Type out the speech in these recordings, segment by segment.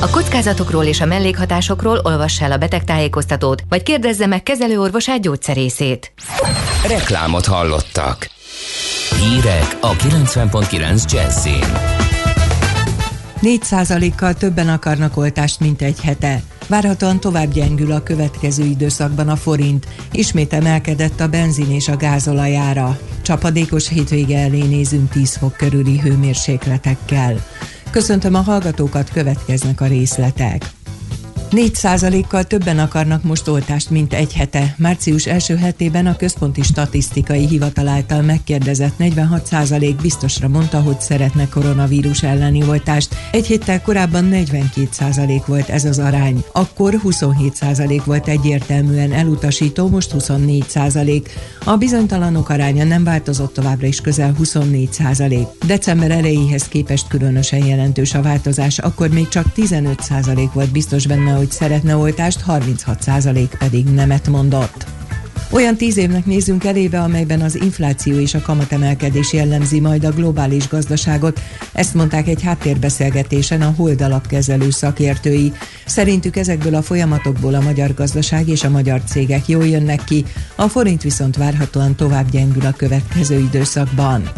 A kockázatokról és a mellékhatásokról olvassa el a betegtájékoztatót, vagy kérdezze meg kezelőorvosát gyógyszerészét. Reklámot hallottak. Hírek a 90.9 Jazzin. 4%-kal többen akarnak oltást, mint egy hete. Várhatóan tovább gyengül a következő időszakban a forint. Ismét emelkedett a benzin és a gázolajára. Csapadékos hétvége elé nézünk 10 fok körüli hőmérsékletekkel. Köszöntöm a hallgatókat, következnek a részletek. 4%-kal többen akarnak most oltást, mint egy hete. Március első hetében a Központi Statisztikai Hivatal által megkérdezett 46% biztosra mondta, hogy szeretne koronavírus elleni oltást. Egy héttel korábban 42% volt ez az arány. Akkor 27% volt egyértelműen elutasító, most 24%. A bizonytalanok aránya nem változott továbbra is közel 24%. December elejéhez képest különösen jelentős a változás, akkor még csak 15% volt biztos benne, hogy szeretne oltást, 36% pedig nemet mondott. Olyan tíz évnek nézünk elébe, amelyben az infláció és a kamatemelkedés jellemzi majd a globális gazdaságot. Ezt mondták egy háttérbeszélgetésen a Hold alapkezelő szakértői. Szerintük ezekből a folyamatokból a magyar gazdaság és a magyar cégek jól jönnek ki, a forint viszont várhatóan tovább gyengül a következő időszakban.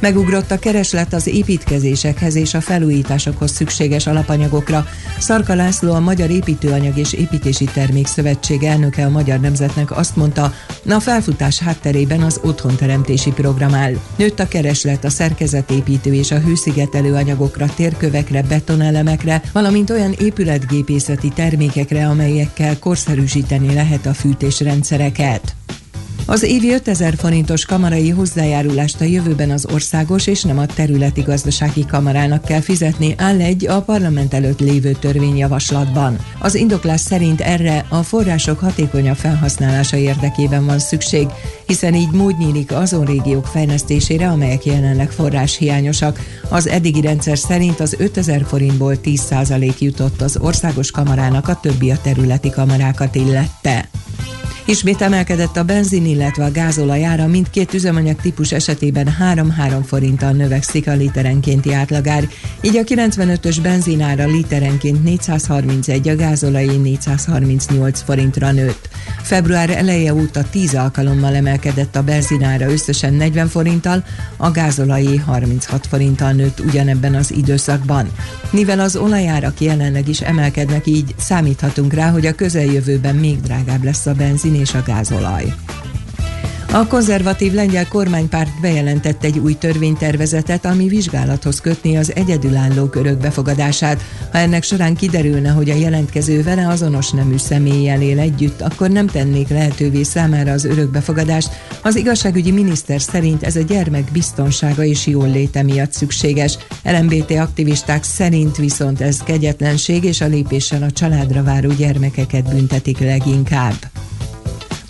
Megugrott a kereslet az építkezésekhez és a felújításokhoz szükséges alapanyagokra. Szarka László, a Magyar Építőanyag és Építési Termék Szövetség elnöke a Magyar Nemzetnek azt mondta, a felfutás hátterében az otthonteremtési program áll. Nőtt a kereslet a szerkezetépítő és a hőszigetelő anyagokra, térkövekre, betonelemekre, valamint olyan épületgépészeti termékekre, amelyekkel korszerűsíteni lehet a fűtésrendszereket. Az évi 5000 forintos kamarai hozzájárulást a jövőben az országos és nem a területi gazdasági kamarának kell fizetni, áll egy a parlament előtt lévő törvényjavaslatban. Az indoklás szerint erre a források hatékonyabb felhasználása érdekében van szükség, hiszen így mód nyílik azon régiók fejlesztésére, amelyek jelenleg forráshiányosak. Az eddigi rendszer szerint az 5000 forintból 10% jutott az országos kamarának, a többi a területi kamarákat illette. Ismét emelkedett a benzin, illetve a gázolaj ára, mindkét üzemanyag típus esetében 3-3 forinttal növekszik a literenkénti átlagár, így a 95-ös benzinára literenként 431, a gázolaj 438 forintra nőtt. Február eleje óta 10 alkalommal emelkedett a benzinára összesen 40 forinttal, a gázolajé 36 forinttal nőtt ugyanebben az időszakban. Mivel az olajárak jelenleg is emelkednek, így számíthatunk rá, hogy a közeljövőben még drágább lesz a benzin és a gázolaj. A konzervatív lengyel kormánypárt bejelentett egy új törvénytervezetet, ami vizsgálathoz kötni az egyedülállók örökbefogadását. Ha ennek során kiderülne, hogy a jelentkező vele azonos nemű személlyel él együtt, akkor nem tennék lehetővé számára az örökbefogadást. Az igazságügyi miniszter szerint ez a gyermek biztonsága és jól léte miatt szükséges. LMBT aktivisták szerint viszont ez kegyetlenség és a lépéssel a családra váró gyermekeket büntetik leginkább.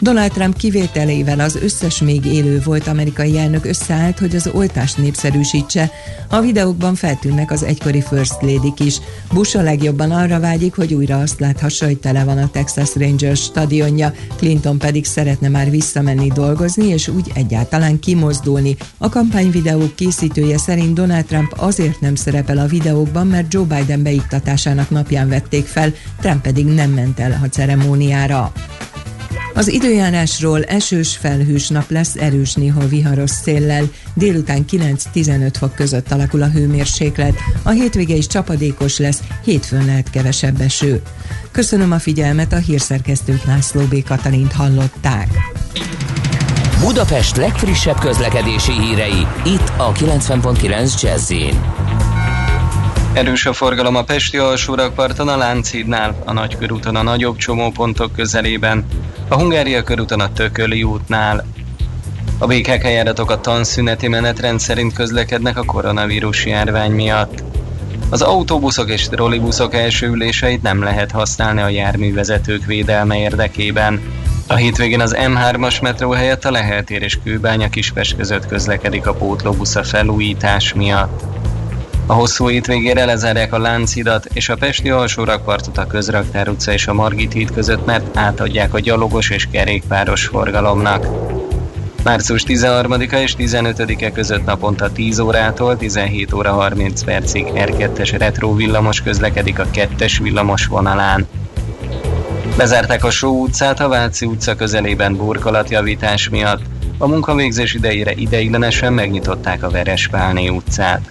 Donald Trump kivételével az összes még élő volt amerikai elnök összeállt, hogy az oltást népszerűsítse. A videókban feltűnnek az egykori First lady is. Bush a legjobban arra vágyik, hogy újra azt láthassa, hogy tele van a Texas Rangers stadionja, Clinton pedig szeretne már visszamenni dolgozni, és úgy egyáltalán kimozdulni. A kampányvideók készítője szerint Donald Trump azért nem szerepel a videókban, mert Joe Biden beiktatásának napján vették fel, Trump pedig nem ment el a ceremóniára. Az időjárásról esős felhős nap lesz erős néha viharos széllel, délután 9-15 fok között alakul a hőmérséklet, a hétvége is csapadékos lesz, hétfőn lehet kevesebb eső. Köszönöm a figyelmet, a hírszerkesztőt László B. Katalint hallották. Budapest legfrissebb közlekedési hírei, itt a 90.9 jazz Erős a forgalom a Pesti alsórakparton, a Lánchídnál, a Nagykörúton a nagyobb csomópontok közelében, a Hungária körúton a Tököli útnál. A békák helyáratok a tanszüneti menetrend szerint közlekednek a koronavírus járvány miatt. Az autóbuszok és trollibuszok első üléseit nem lehet használni a járművezetők védelme érdekében. A hétvégén az M3-as metró helyett a Lehel tér és Kőbánya Kispest között közlekedik a pótlóbusz a felújítás miatt. A hosszú hétvégére lezárják a Lánchidat és a Pesti alsórakpartot a Közraktár utca és a Margit híd között, mert átadják a gyalogos és kerékpáros forgalomnak. Március 13-a és 15-e között naponta 10 órától 17 óra 30 percig R2-es retro villamos közlekedik a 2-es villamos vonalán. Bezárták a Só utcát a Váci utca közelében burkolatjavítás miatt. A munkavégzés idejére ideiglenesen megnyitották a Verespálné utcát.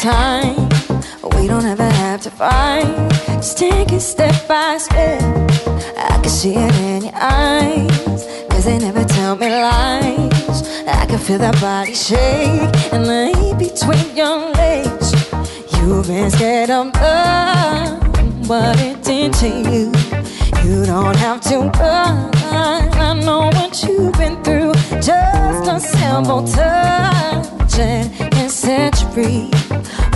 Time. We don't ever have to fight. Just take it step by step. I can see it in your eyes. Cause they never tell me lies. I can feel that body shake and lay between your legs. You've been scared of love, but it did to you. You don't have to run. I know what you've been through. Just a simple touch and free.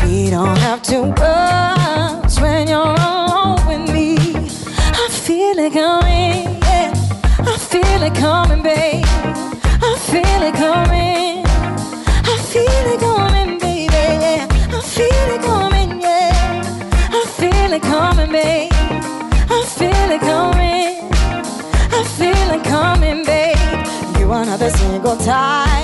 We don't have to rush when you're alone with me. I feel it coming, yeah. I feel it coming, babe. I feel it coming. I feel it coming, baby. Yeah. I feel it coming, yeah. I feel it coming, babe. I feel it coming. I feel it coming, babe. You another single time.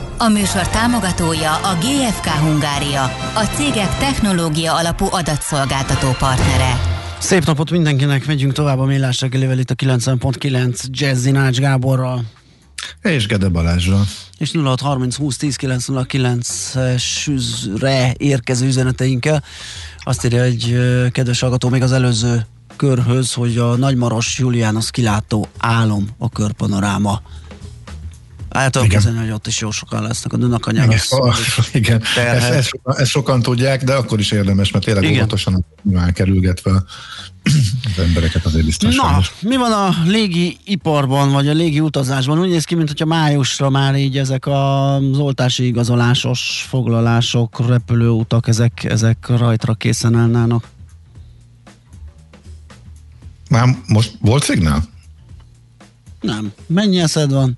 A műsor támogatója a GFK Hungária, a cégek technológia alapú adatszolgáltató partnere. Szép napot mindenkinek, megyünk tovább a millás reggelivel itt a 90.9 Jazzy Nács Gáborral. És Gede Balázsral. És 0630 20 10 909-re érkező üzeneteinkkel. Azt írja egy kedves hallgató még az előző körhöz, hogy a Nagymaros Julián kilátó álom a körpanoráma. Igen. kezdeni, hogy ott is jó sokan lesznek a Dunakanyar. Igen, ah, igen. Ezt, ezt, sokan, ezt sokan tudják, de akkor is érdemes, mert tényleg Igen. óvatosan már kerülgetve az embereket azért biztos. Na, sajnos. mi van a légi iparban, vagy a légi utazásban? Úgy néz ki, mintha májusra már így ezek az oltási igazolásos foglalások, repülőutak, ezek, ezek rajtra készen állnának. Már most volt szignál? Nem. Mennyi eszed van?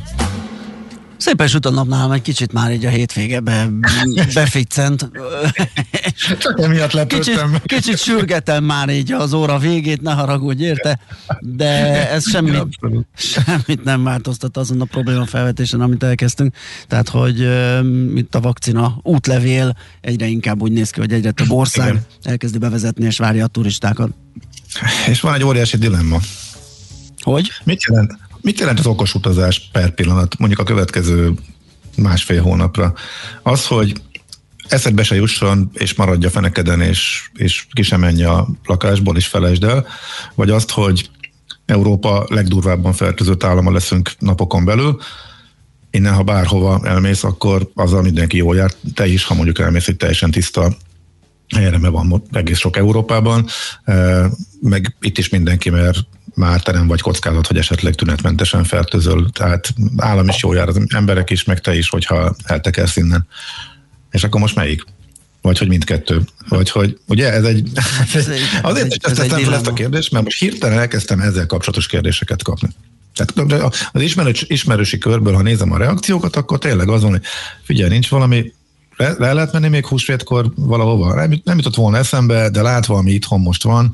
Szépen süt a napnál, egy kicsit már így a hétvége be, beficcent. Csak emiatt lepődtem. Kicsit, kicsit sürgetem már így az óra végét, ne haragudj érte, de ez semmit, semmit nem változtat azon a probléma felvetésen, amit elkezdtünk. Tehát, hogy itt a vakcina útlevél egyre inkább úgy néz ki, hogy egyre több ország Igen. elkezdi bevezetni és várja a turistákat. És van egy óriási dilemma. Hogy? Mit jelent, Mit jelent az okos utazás per pillanat, mondjuk a következő másfél hónapra? Az, hogy eszedbe se jusson, és maradja fenekeden, és, és ki sem menj a lakásból, és felejtsd el, vagy azt, hogy Európa legdurvábban fertőzött állama leszünk napokon belül, innen, ha bárhova elmész, akkor azzal mindenki jól jár, te is, ha mondjuk elmész egy teljesen tiszta helyre, mert van egész sok Európában, meg itt is mindenki, mert már te nem vagy kockázat, hogy esetleg tünetmentesen fertőzöl. Tehát állam is jól jár, az emberek is, meg te is, hogyha eltekersz innen. És akkor most melyik? Vagy hogy mindkettő? Vagy hogy, ugye ez egy... Ez egy azért is teszem fel ezt a kérdést, mert most hirtelen elkezdtem ezzel kapcsolatos kérdéseket kapni. Tehát az ismerős, ismerősi körből, ha nézem a reakciókat, akkor tényleg azon, hogy figyelj, nincs valami, le, le lehet menni még húsvétkor valahova. Nem, nem jutott volna eszembe, de látva, ami itthon most van,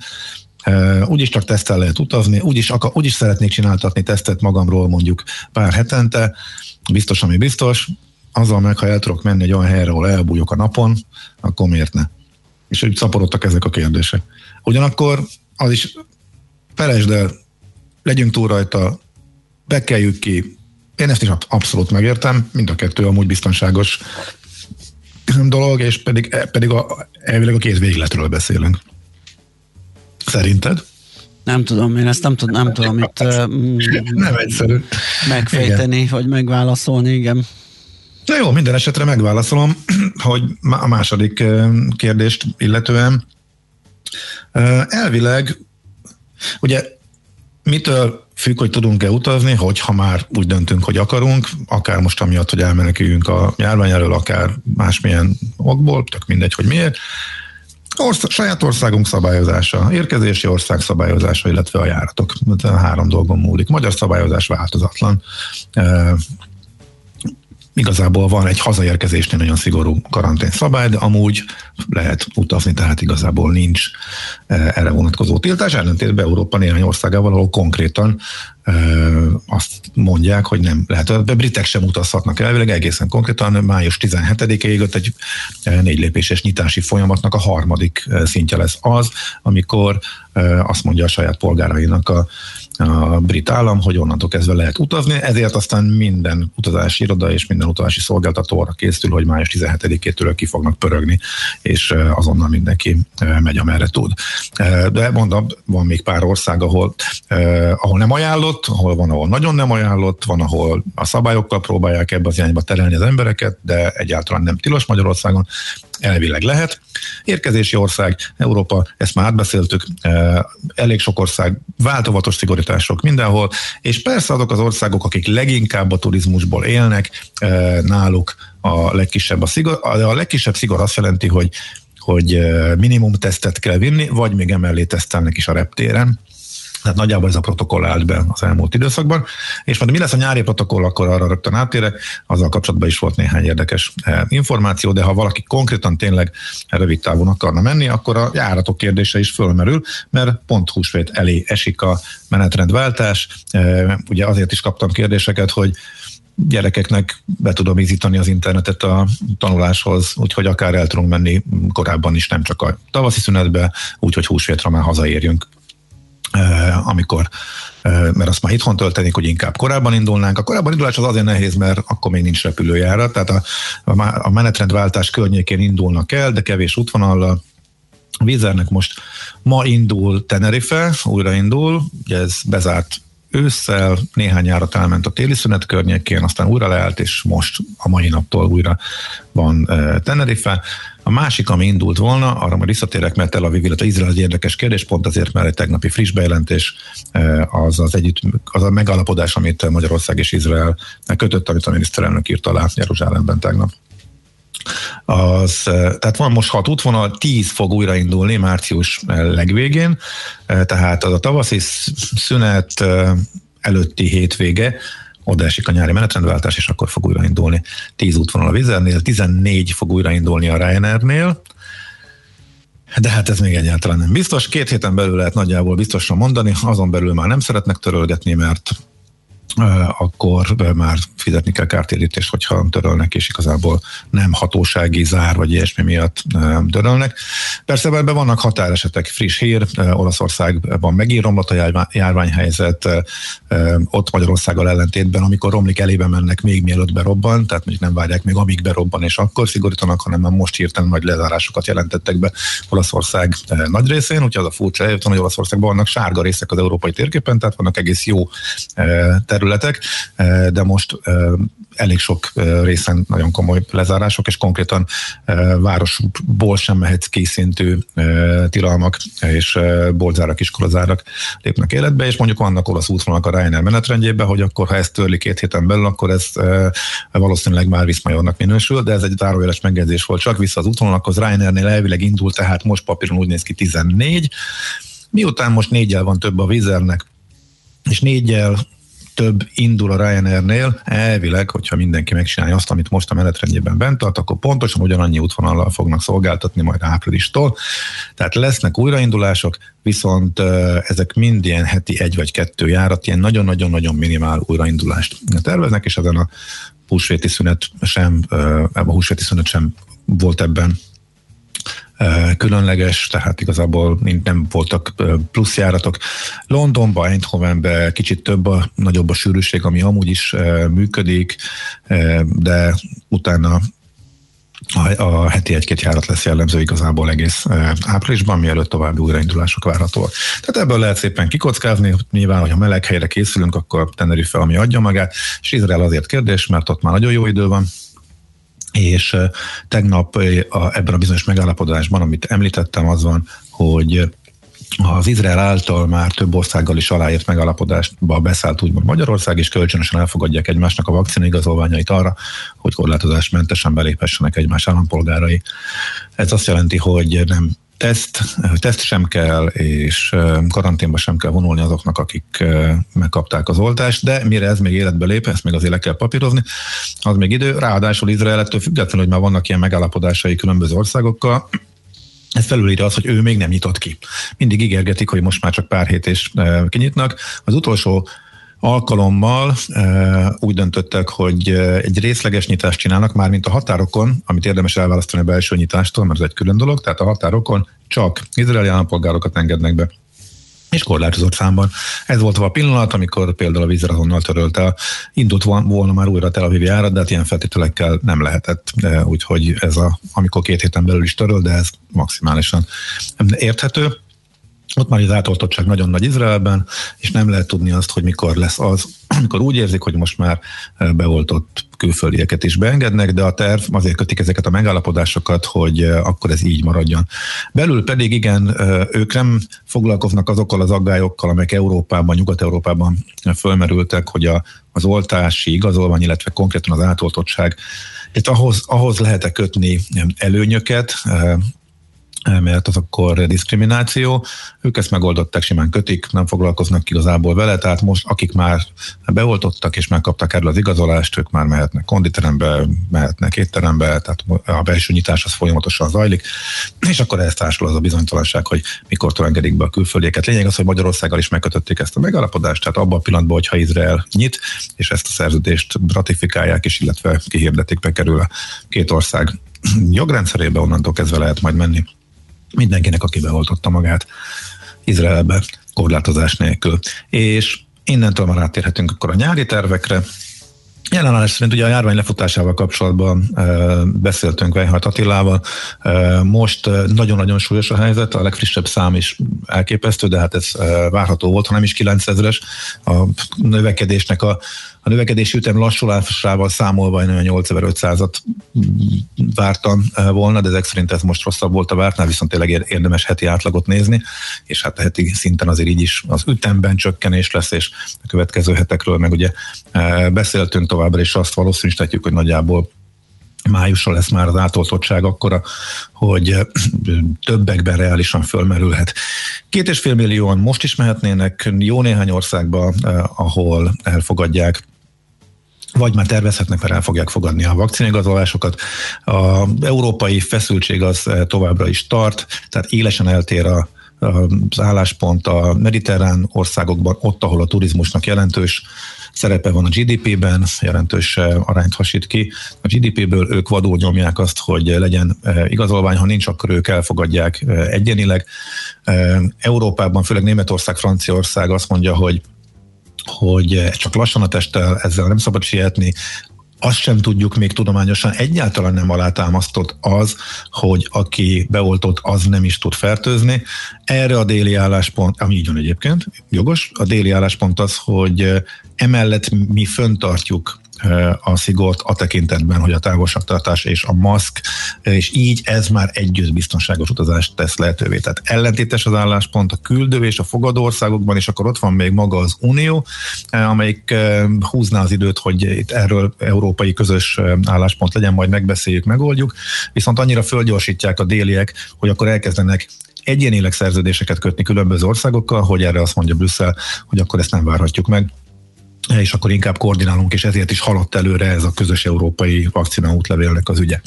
úgyis csak tesztel lehet utazni, úgyis, úgyis szeretnék csináltatni tesztet magamról mondjuk pár hetente, biztos, ami biztos, azzal meg, ha el tudok menni egy olyan helyre, ahol elbújok a napon, akkor miért ne? És úgy szaporodtak ezek a kérdések. Ugyanakkor az is felejtsd el, legyünk túl rajta, bekeljük ki. Én ezt is abszolút megértem, mind a kettő amúgy biztonságos dolog, és pedig, pedig a, elvileg a két végletről beszélünk. Szerinted? Nem tudom, én ezt nem, tud, nem tudom itt nem egyszerű. megfejteni, igen. vagy megválaszolni, igen. Na jó, minden esetre megválaszolom, hogy a második kérdést illetően. Elvileg, ugye mitől függ, hogy tudunk-e utazni, hogyha már úgy döntünk, hogy akarunk, akár most amiatt, hogy elmeneküljünk a járvány elől, akár másmilyen okból, tök mindegy, hogy miért. Ország, saját országunk szabályozása, érkezési ország szabályozása, illetve a járatok. A három dolgon múlik. Magyar szabályozás változatlan. Igazából van egy hazaérkezésnél nagyon szigorú karantén szabály, de amúgy lehet utazni, tehát igazából nincs erre vonatkozó tiltás. Ellentétben Európa néhány országával, ahol konkrétan azt mondják, hogy nem lehet. A britek sem utazhatnak elvileg, egészen konkrétan május 17-ig egy négy lépéses nyitási folyamatnak a harmadik szintje lesz az, amikor azt mondja a saját polgárainak a a brit állam, hogy onnantól kezdve lehet utazni, ezért aztán minden utazási iroda és minden utazási szolgáltató arra készül, hogy május 17-től ki fognak pörögni, és azonnal mindenki megy, amerre tud. De mondom, van még pár ország, ahol, ahol nem ajánlott, ahol van, ahol nagyon nem ajánlott, van, ahol a szabályokkal próbálják ebbe az irányba terelni az embereket, de egyáltalán nem tilos Magyarországon, elvileg lehet. Érkezési ország, Európa, ezt már átbeszéltük, elég sok ország, változatos szigorítások mindenhol, és persze azok az országok, akik leginkább a turizmusból élnek, náluk a legkisebb a szigor, a legkisebb szigor azt jelenti, hogy hogy minimum tesztet kell vinni, vagy még emellé tesztelnek is a reptéren, tehát nagyjából ez a protokoll állt be az elmúlt időszakban. És majd mi lesz a nyári protokoll, akkor arra rögtön átérek. Azzal kapcsolatban is volt néhány érdekes eh, információ, de ha valaki konkrétan tényleg rövid távon akarna menni, akkor a járatok kérdése is fölmerül, mert pont húsvét elé esik a menetrendváltás. Eh, ugye azért is kaptam kérdéseket, hogy gyerekeknek be tudom ízítani az internetet a tanuláshoz, úgyhogy akár el tudunk menni korábban is, nem csak a tavaszi szünetbe, úgyhogy húsvétra már hazaérjünk amikor, mert azt már itthon töltenik, hogy inkább korábban indulnánk. A korábban indulás az azért nehéz, mert akkor még nincs repülőjára, tehát a, a menetrendváltás környékén indulnak el, de kevés útvonallal. Vízernek most ma indul Tenerife, újra indul, ugye ez bezárt ősszel, néhány járat elment a téli szünet környékén, aztán újra leállt, és most a mai naptól újra van Tenerife. A másik, ami indult volna, arra majd visszatérek, mert Tel Aviv, illetve Izrael egy érdekes kérdés, pont azért, mert egy tegnapi friss bejelentés az az, együtt, az a megállapodás, amit Magyarország és Izrael kötött, amit a miniszterelnök írt alá Jeruzsálemben tegnap. Az, tehát van most hat útvonal, tíz fog újraindulni március legvégén, tehát az a tavaszi szünet előtti hétvége, oda esik a nyári menetrendváltás, és akkor fog újraindulni 10 útvonal a Vizernél, 14 fog újraindulni a Ryanairnél, de hát ez még egyáltalán nem biztos. Két héten belül lehet nagyjából biztosra mondani, azon belül már nem szeretnek törölgetni, mert akkor már fizetni kell kártérítést, hogyha törölnek, és igazából nem hatósági zár vagy ilyesmi miatt törölnek. Persze ebben vannak határesetek, friss hír, Olaszországban megint romlott a járványhelyzet, ott Magyarországgal ellentétben, amikor romlik elébe mennek még mielőtt berobban, tehát még nem várják még amíg berobban, és akkor szigorítanak, hanem most hirtelen nagy lezárásokat jelentettek be Olaszország nagy részén, úgyhogy az a furcsa hogy Olaszországban vannak sárga részek az európai térképen, tehát vannak egész jó területek, de most elég sok részen nagyon komoly lezárások, és konkrétan városból sem mehetsz készintő tilalmak, és boltzárak, iskolazárak lépnek életbe, és mondjuk vannak olasz útvonalak a Ryanair menetrendjében, hogy akkor ha ezt törli két héten belül, akkor ez valószínűleg már Viszmajornak minősül, de ez egy zárójeles megjegyzés volt csak vissza az útvonalakhoz. Ryanairnél elvileg indult, tehát most papíron úgy néz ki 14, Miután most négyel van több a Vizernek, és négyel több indul a Ryanairnél, elvileg, hogyha mindenki megcsinálja azt, amit most a menetrendjében bent tart, akkor pontosan ugyanannyi útvonallal fognak szolgáltatni majd áprilistól. Tehát lesznek újraindulások, viszont ezek mind ilyen heti egy vagy kettő járat, ilyen nagyon-nagyon-nagyon minimál újraindulást terveznek, és ezen a húsvéti szünet sem, a húsvéti szünet sem volt ebben különleges, tehát igazából nem voltak pluszjáratok. Londonba, Eindhovenbe kicsit több a, nagyobb a sűrűség, ami amúgy is működik, de utána a, heti egy-két járat lesz jellemző igazából egész áprilisban, mielőtt további újraindulások várhatóak. Tehát ebből lehet szépen kikockázni, nyilván, hogy a meleg helyre készülünk, akkor Tenerife, ami adja magát, és Izrael azért kérdés, mert ott már nagyon jó idő van, és tegnap a, ebben a bizonyos megállapodásban, amit említettem, az van, hogy az Izrael által már több országgal is aláírt megállapodásba beszállt úgymond Magyarország, és kölcsönösen elfogadják egymásnak a vakcina igazolványait arra, hogy korlátozásmentesen beléphessenek egymás állampolgárai. Ez azt jelenti, hogy nem teszt, teszt sem kell, és karanténba sem kell vonulni azoknak, akik megkapták az oltást, de mire ez még életbe lép, ezt még azért le kell papírozni, az még idő. Ráadásul Izrael ettől függetlenül, hogy már vannak ilyen megállapodásai különböző országokkal, ez felülírja az, hogy ő még nem nyitott ki. Mindig ígérgetik, hogy most már csak pár hét és kinyitnak. Az utolsó alkalommal úgy döntöttek, hogy egy részleges nyitást csinálnak, már mint a határokon, amit érdemes elválasztani a belső nyitástól, mert ez egy külön dolog, tehát a határokon csak izraeli állampolgárokat engednek be és korlátozott számban. Ez volt a pillanat, amikor például a vízre azonnal törölte, indult volna már újra a Tel Aviv járat, de hát ilyen feltételekkel nem lehetett, úgyhogy ez a, amikor két héten belül is töröl, de ez maximálisan érthető. Ott már az átoltottság nagyon nagy Izraelben, és nem lehet tudni azt, hogy mikor lesz az, amikor úgy érzik, hogy most már beoltott külföldieket is beengednek, de a terv azért kötik ezeket a megállapodásokat, hogy akkor ez így maradjon. Belül pedig igen, ők nem foglalkoznak azokkal az aggályokkal, amelyek Európában, Nyugat-Európában fölmerültek, hogy a, az oltási igazolvány, illetve konkrétan az átoltottság itt ahhoz, ahhoz lehet-e kötni előnyöket, mert az akkor diszkrimináció. Ők ezt megoldották, simán kötik, nem foglalkoznak igazából vele, tehát most akik már beoltottak és megkaptak erről az igazolást, ők már mehetnek konditerembe, mehetnek étterembe, tehát a belső nyitás az folyamatosan zajlik, és akkor ehhez társul az a bizonytalanság, hogy mikor engedik be a külföldieket. Lényeg az, hogy Magyarországgal is megkötötték ezt a megállapodást, tehát abban a pillanatban, hogyha Izrael nyit, és ezt a szerződést ratifikálják, és illetve kihirdetik, bekerül a két ország jogrendszerébe, onnantól kezdve lehet majd menni mindenkinek, aki beoltotta magát Izraelbe korlátozás nélkül. És innentől már átérhetünk akkor a nyári tervekre. Jelenállás szerint ugye a járvány lefutásával kapcsolatban e, beszéltünk Weinhardt Attilával. E, most nagyon-nagyon súlyos a helyzet, a legfrissebb szám is elképesztő, de hát ez e, várható volt, ha nem is 9000-es. A növekedésnek a a növekedési ütem lassulásával számolva én olyan 8500-at vártam volna, de ezek szerint ez most rosszabb volt a vártnál, viszont tényleg érdemes heti átlagot nézni, és hát a heti szinten azért így is az ütemben csökkenés lesz, és a következő hetekről meg ugye beszéltünk továbbra, és azt valószínűsíthetjük, hogy nagyjából májusra lesz már az átoltottság akkora, hogy többekben reálisan fölmerülhet. Két és fél millióan most is mehetnének jó néhány országba, ahol elfogadják vagy már tervezhetnek, mert el fogják fogadni a vakcinigazolásokat. A európai feszültség az továbbra is tart, tehát élesen eltér a az álláspont a mediterrán országokban, ott, ahol a turizmusnak jelentős szerepe van a GDP-ben, jelentős eh, arányt hasít ki. A GDP-ből ők vadul nyomják azt, hogy legyen eh, igazolvány, ha nincs, akkor ők elfogadják eh, egyenileg. Európában, főleg Németország, Franciaország azt mondja, hogy hogy csak lassan a testtel, ezzel nem szabad sietni, azt sem tudjuk még tudományosan, egyáltalán nem alátámasztott az, hogy aki beoltott, az nem is tud fertőzni. Erre a déli álláspont, ami így van egyébként, jogos, a déli álláspont az, hogy emellett mi föntartjuk a szigort a tekintetben, hogy a távolságtartás és a maszk, és így ez már együtt biztonságos utazást tesz lehetővé. Tehát ellentétes az álláspont a küldő és a fogadó országokban, és akkor ott van még maga az Unió, amelyik húzná az időt, hogy itt erről európai közös álláspont legyen, majd megbeszéljük, megoldjuk, viszont annyira fölgyorsítják a déliek, hogy akkor elkezdenek egyénileg szerződéseket kötni különböző országokkal, hogy erre azt mondja Brüsszel, hogy akkor ezt nem várhatjuk meg és akkor inkább koordinálunk, és ezért is haladt előre ez a közös európai vakcina útlevélnek az ügye.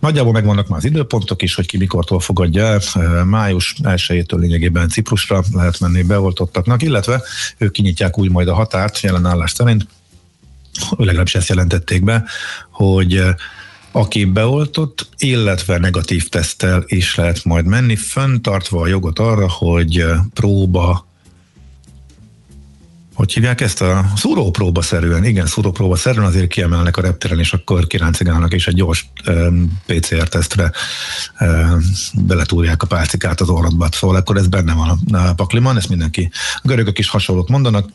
Nagyjából megvannak már az időpontok is, hogy ki mikortól fogadja el. Május 1-től lényegében Ciprusra lehet menni beoltottaknak, illetve ők kinyitják úgy majd a határt jelenállás szerint, legalábbis ezt jelentették be, hogy aki beoltott, illetve negatív tesztel is lehet majd menni, föntartva a jogot arra, hogy próba hogy hívják ezt? A szúrópróba szerűen, igen, szúrópróba szerűen azért kiemelnek a repteren, és akkor kiráncigálnak, és egy gyors um, PCR-tesztre um, beletúrják a pálcikát az orrodba, szóval akkor ez benne van a, pakliman, ezt mindenki, a görögök is hasonlót mondanak,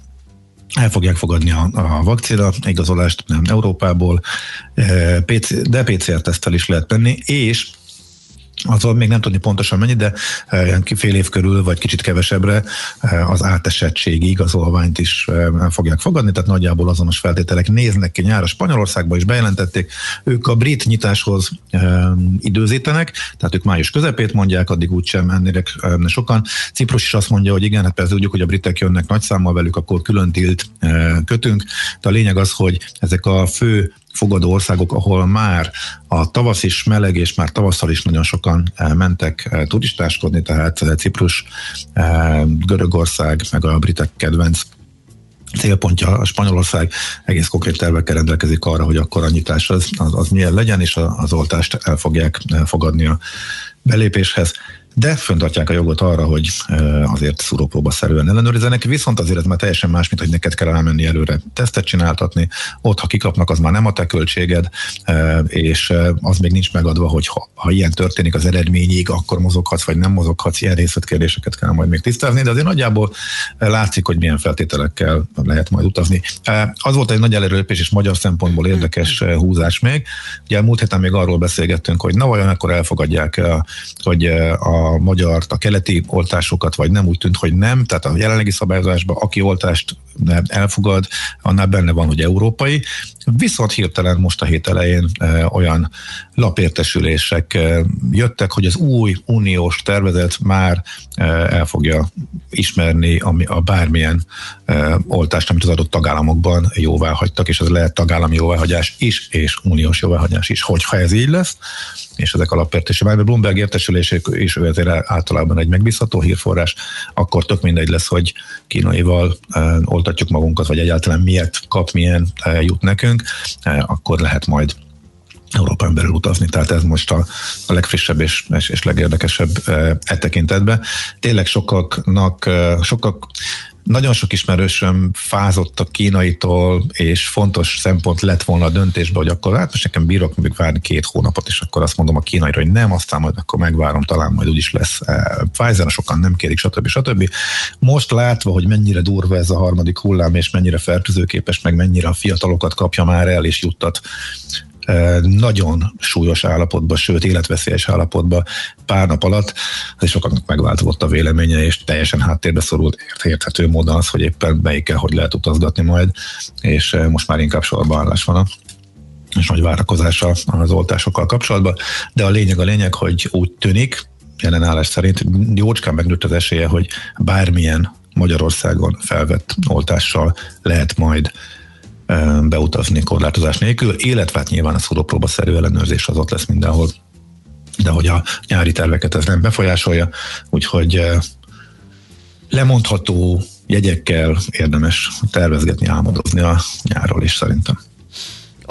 el fogják fogadni a, a vakcina igazolást nem Európából, PC, de PCR-tesztel is lehet menni, és azon még nem tudni pontosan mennyi, de e, ilyen fél év körül, vagy kicsit kevesebbre e, az átesettségi igazolványt is e, fogják fogadni, tehát nagyjából azonos feltételek néznek ki nyára. Spanyolországban is bejelentették, ők a brit nyitáshoz időzítenek, tehát ők május közepét mondják, addig úgysem ennének sokan. Ciprus is azt mondja, hogy igen, hát persze tudjuk, hogy a britek jönnek nagy számmal velük, akkor külön tilt kötünk. De a lényeg az, hogy ezek a fő fogadó országok, ahol már a tavasz is meleg, és már tavasszal is nagyon sokan eh, mentek eh, turistáskodni, tehát eh, Ciprus, Görögország, meg a britek kedvenc célpontja a Spanyolország egész konkrét tervekkel rendelkezik arra, hogy akkor a nyitás az, az, az milyen legyen, és az oltást el fogják fogadni a belépéshez de föntartják a jogot arra, hogy azért szúrópróba szerűen ellenőrizenek, viszont azért ez már teljesen más, mint hogy neked kell elmenni előre tesztet csináltatni, ott ha kikapnak, az már nem a te költséged, és az még nincs megadva, hogy ha, ha ilyen történik az eredményig, akkor mozoghatsz, vagy nem mozoghatsz, ilyen részletkérdéseket kell majd még tisztázni, de azért nagyjából látszik, hogy milyen feltételekkel lehet majd utazni. Az volt egy nagy előrelépés, és magyar szempontból érdekes húzás még. Ugye múlt héten még arról beszélgettünk, hogy na vajon akkor elfogadják, hogy a a magyar, a keleti oltásokat, vagy nem úgy tűnt, hogy nem. Tehát a jelenlegi szabályozásban, aki oltást elfogad, annál benne van, hogy európai. Viszont hirtelen most a hét elején e, olyan lapértesülések e, jöttek, hogy az új uniós tervezet már e, el fogja ismerni ami a bármilyen oltást, amit az adott tagállamokban jóvá hagytak, és ez lehet tagállami jóváhagyás is, és uniós jóváhagyás is. Hogyha ez így lesz, és ezek alapértése, mert Bloomberg értesülések is ő általában egy megbízható hírforrás, akkor tök mindegy lesz, hogy kínaival oltatjuk magunkat, vagy egyáltalán miért kap, milyen jut nekünk, e, akkor lehet majd Európán belül utazni, tehát ez most a, a legfrissebb és, és, és legérdekesebb e, e tekintetben. Tényleg sokaknak, sokak nagyon sok ismerősöm fázott a kínaitól, és fontos szempont lett volna a döntésbe, hogy akkor hát most nekem bírok még várni két hónapot, és akkor azt mondom a kínaira, hogy nem, aztán majd akkor megvárom, talán majd úgyis lesz eh, Pfizer, sokan nem kérik, stb. stb. Most látva, hogy mennyire durva ez a harmadik hullám, és mennyire fertőzőképes, meg mennyire a fiatalokat kapja már el, és juttat nagyon súlyos állapotba, sőt életveszélyes állapotba pár nap alatt, és sokaknak megváltozott a véleménye, és teljesen háttérbe szorult érthető módon az, hogy éppen melyikkel hogy lehet utazgatni majd, és most már inkább sorbaállás van a és nagy várakozása az oltásokkal kapcsolatban, de a lényeg a lényeg, hogy úgy tűnik, jelen állás szerint jócskán megnőtt az esélye, hogy bármilyen Magyarországon felvett oltással lehet majd beutazni korlátozás nélkül, illetve hát nyilván a szúrópróba-szerű ellenőrzés az ott lesz mindenhol, de hogy a nyári terveket ez nem befolyásolja, úgyhogy lemondható jegyekkel érdemes tervezgetni, álmodozni a nyárról is szerintem.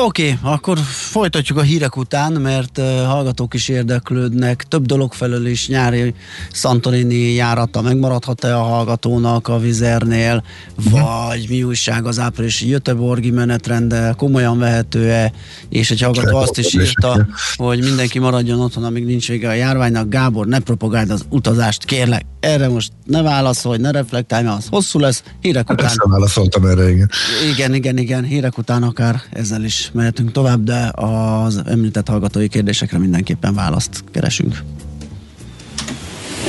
Oké, okay, akkor folytatjuk a hírek után, mert uh, hallgatók is érdeklődnek. Több dolog felől is nyári Santorini járata megmaradhat-e a hallgatónak a vizernél, uh-huh. vagy mi újság az áprilisi Göteborgi menetrende, komolyan vehető-e, és egy hallgató azt is írta, hogy mindenki maradjon otthon, amíg nincs vége a járványnak. Gábor, ne propagáld az utazást, kérlek. Erre most ne válaszolj, ne reflektálj, mert az hosszú lesz. Hírek hát után. Ezt válaszoltam erre, igen. Igen, igen, igen. Hírek után akár ezzel is mehetünk tovább, de az említett hallgatói kérdésekre mindenképpen választ keresünk.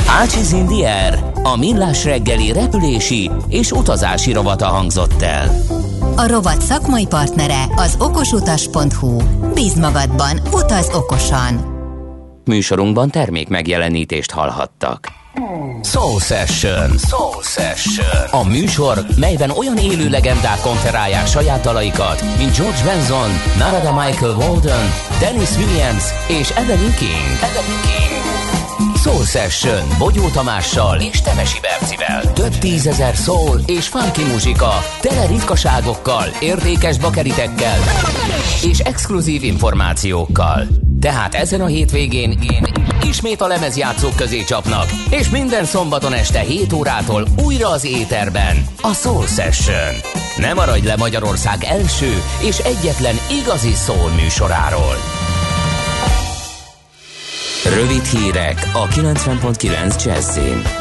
Ácsiz Indier, a millás reggeli repülési és utazási rovata hangzott el. A rovat szakmai partnere az okosutas.hu. Bíz magadban, utaz okosan! Műsorunkban termék megjelenítést hallhattak. Soul Session. Soul Session. A műsor, melyben olyan élő legendák konferálják saját dalaikat, mint George Benson, Narada Michael Walden, Dennis Williams és Evelyn King. Evelyn King. Soul Session Bogyó Tamással és Temesi Bercivel. Több tízezer soul és funky muzsika, tele ritkaságokkal, érdekes bakeritekkel és exkluzív információkkal. Tehát ezen a hétvégén én ismét a lemezjátszók közé csapnak, és minden szombaton este 7 órától újra az éterben a Soul Session. Ne maradj le Magyarország első és egyetlen igazi soul műsoráról. Rövid hírek a 90.9 Jazzin.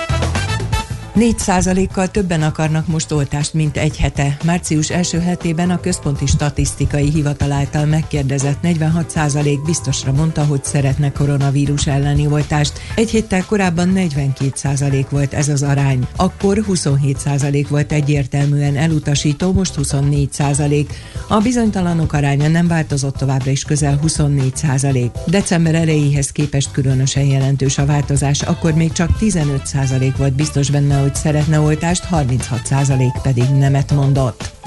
4%-kal többen akarnak most oltást, mint egy hete. Március első hetében a Központi Statisztikai Hivatal által megkérdezett 46% biztosra mondta, hogy szeretne koronavírus elleni oltást. Egy héttel korábban 42% volt ez az arány. Akkor 27% volt egyértelműen elutasító, most 24%. A bizonytalanok aránya nem változott továbbra is közel 24%. December elejéhez képest különösen jelentős a változás, akkor még csak 15% volt biztos benne, hogy szeretne oltást, 36% pedig nemet mondott.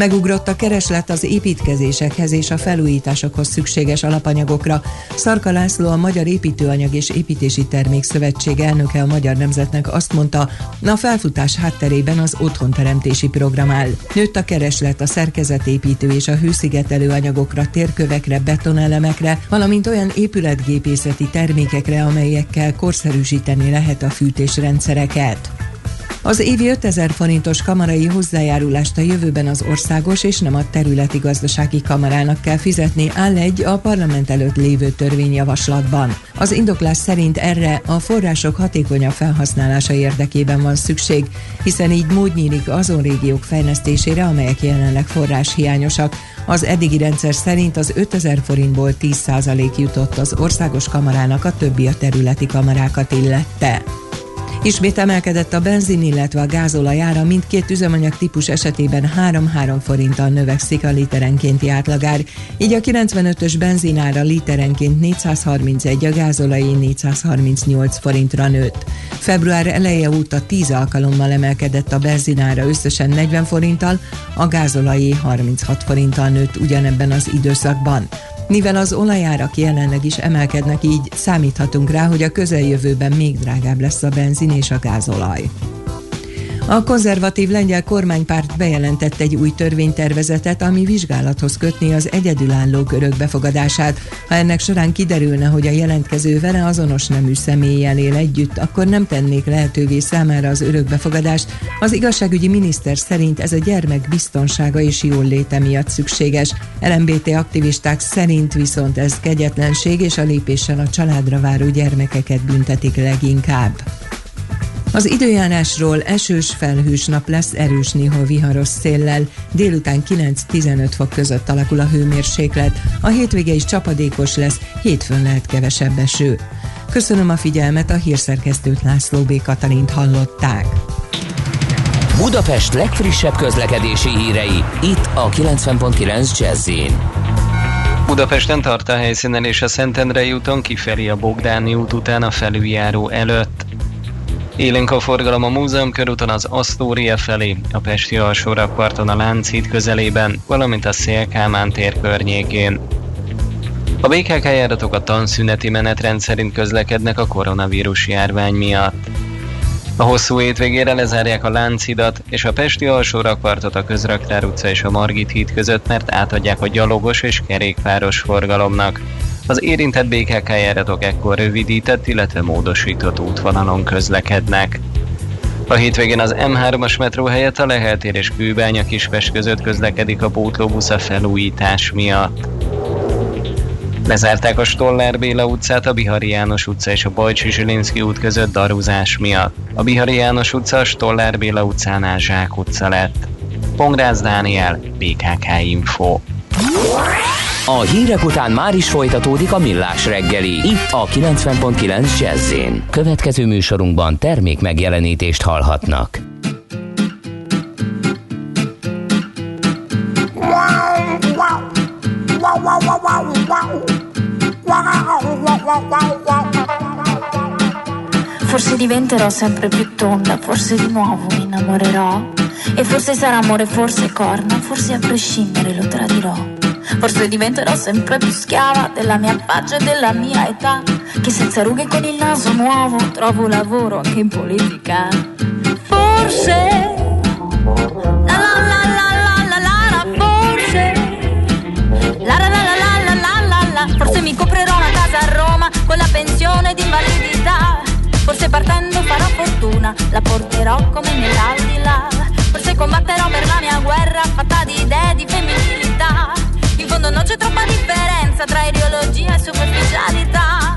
Megugrott a kereslet az építkezésekhez és a felújításokhoz szükséges alapanyagokra. Szarka László, a Magyar Építőanyag és Építési Termék Szövetség elnöke a Magyar Nemzetnek azt mondta, a felfutás hátterében az otthonteremtési program áll. Nőtt a kereslet a szerkezetépítő és a hőszigetelő anyagokra, térkövekre, betonelemekre, valamint olyan épületgépészeti termékekre, amelyekkel korszerűsíteni lehet a fűtésrendszereket. Az évi 5000 forintos kamarai hozzájárulást a jövőben az országos és nem a területi gazdasági kamarának kell fizetni, áll egy a parlament előtt lévő törvényjavaslatban. Az indoklás szerint erre a források hatékonyabb felhasználása érdekében van szükség, hiszen így mód nyílik azon régiók fejlesztésére, amelyek jelenleg forráshiányosak. Az eddigi rendszer szerint az 5000 forintból 10% jutott az országos kamarának, a többi a területi kamarákat illette. Ismét emelkedett a benzin, illetve a gázolaj ára, mindkét üzemanyag típus esetében 3-3 forinttal növekszik a literenkénti átlagár, így a 95-ös benzinára literenként 431, a gázolajé 438 forintra nőtt. Február eleje óta 10 alkalommal emelkedett a benzinára összesen 40 forinttal, a gázolajé 36 forinttal nőtt ugyanebben az időszakban. Mivel az olajárak jelenleg is emelkednek, így számíthatunk rá, hogy a közeljövőben még drágább lesz a benzin és a gázolaj. A konzervatív lengyel kormánypárt bejelentett egy új törvénytervezetet, ami vizsgálathoz kötni az egyedülállók örökbefogadását. Ha ennek során kiderülne, hogy a jelentkező vele azonos nemű személlyel él együtt, akkor nem tennék lehetővé számára az örökbefogadást. Az igazságügyi miniszter szerint ez a gyermek biztonsága és jól léte miatt szükséges. LMBT aktivisták szerint viszont ez kegyetlenség és a lépéssel a családra váró gyermekeket büntetik leginkább. Az időjárásról esős felhős nap lesz erős néha viharos széllel, délután 9-15 fok között alakul a hőmérséklet, a hétvége is csapadékos lesz, hétfőn lehet kevesebb eső. Köszönöm a figyelmet, a hírszerkesztőt László B. Katalint hallották. Budapest legfrissebb közlekedési hírei, itt a 90.9 jazz Budapesten tart a helyszínen és a Szentendrei úton kifelé a Bogdáni út után a felüljáró előtt. Élénk a forgalom a Múzeum körúton az Asztória felé, a Pesti alsórakparton a Lánchíd közelében, valamint a Szélkámán tér környékén. A BKK járatok a tanszüneti menetrend szerint közlekednek a koronavírus járvány miatt. A hosszú hétvégére lezárják a Lánchidat és a Pesti alsórakpartot a Közraktár utca és a Margit híd között, mert átadják a gyalogos és kerékpáros forgalomnak. Az érintett BKK járatok ekkor rövidített, illetve módosított útvonalon közlekednek. A hétvégén az M3-as metró helyett a Lehel és Kőbánya Kispest között közlekedik a pótlóbusz a felújítás miatt. Lezárták a Stoller Béla utcát, a Bihari János utca és a Bajcsi Zsilinszki út között darúzás miatt. A Bihari János utca a Stoller Béla utcánál Zsák utca lett. Pongrász Dániel, BKK Info. A hírek után már is folytatódik a millás reggeli. Itt a 90.9 jazz Következő műsorunkban termék megjelenítést hallhatnak. Forse diventerò sempre più tonda, forse di nuovo mi innamorerò. E forse sarà amore, forse corna, forse a prescindere lo tradirò. Forse diventerò sempre più schiava della mia faccia e della mia età. Che senza rughe con il naso nuovo trovo lavoro anche in politica. Forse. La la la la la la la, la forse. La la la la la la la la Forse mi comprerò una casa a Roma con la pensione di invalidità. Forse partendo farò fortuna, la porterò come nell'aldilà. Forse combatterò per la mia guerra fatta di idee di femminilità fondo non c'è troppa differenza tra ideologia e superficialità.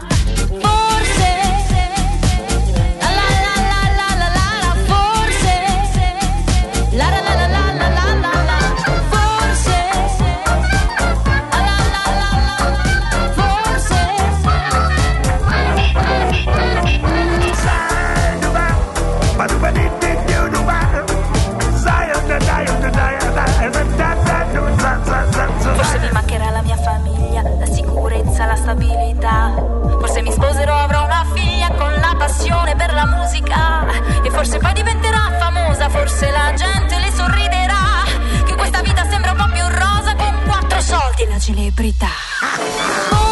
Musica. E forse poi diventerà famosa, forse la gente le sorriderà. Che questa vita sembra un po' più rosa con quattro soldi e la celebrità.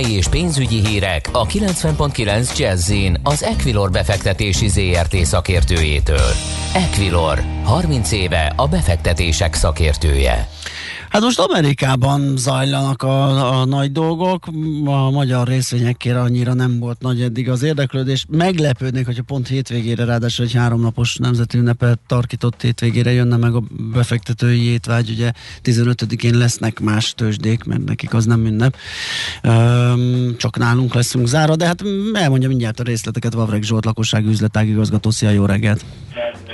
Tőzsdei és pénzügyi hírek a 90.9 jazz az Equilor befektetési ZRT szakértőjétől. Equilor, 30 éve a befektetések szakértője. Hát most Amerikában zajlanak a, a nagy dolgok, a magyar részvényekére annyira nem volt nagy eddig az érdeklődés. Meglepődnék, hogyha pont hétvégére, ráadásul egy háromnapos nemzeti ünnepet tarkított hétvégére jönne meg a befektetői étvágy, ugye 15-én lesznek más tőzsdék, mert nekik az nem ünnep. Üm, csak nálunk leszünk zára, de hát elmondja mindjárt a részleteket Vavreg Zsolt, lakossági üzletágigazgató. Szia, jó reggelt!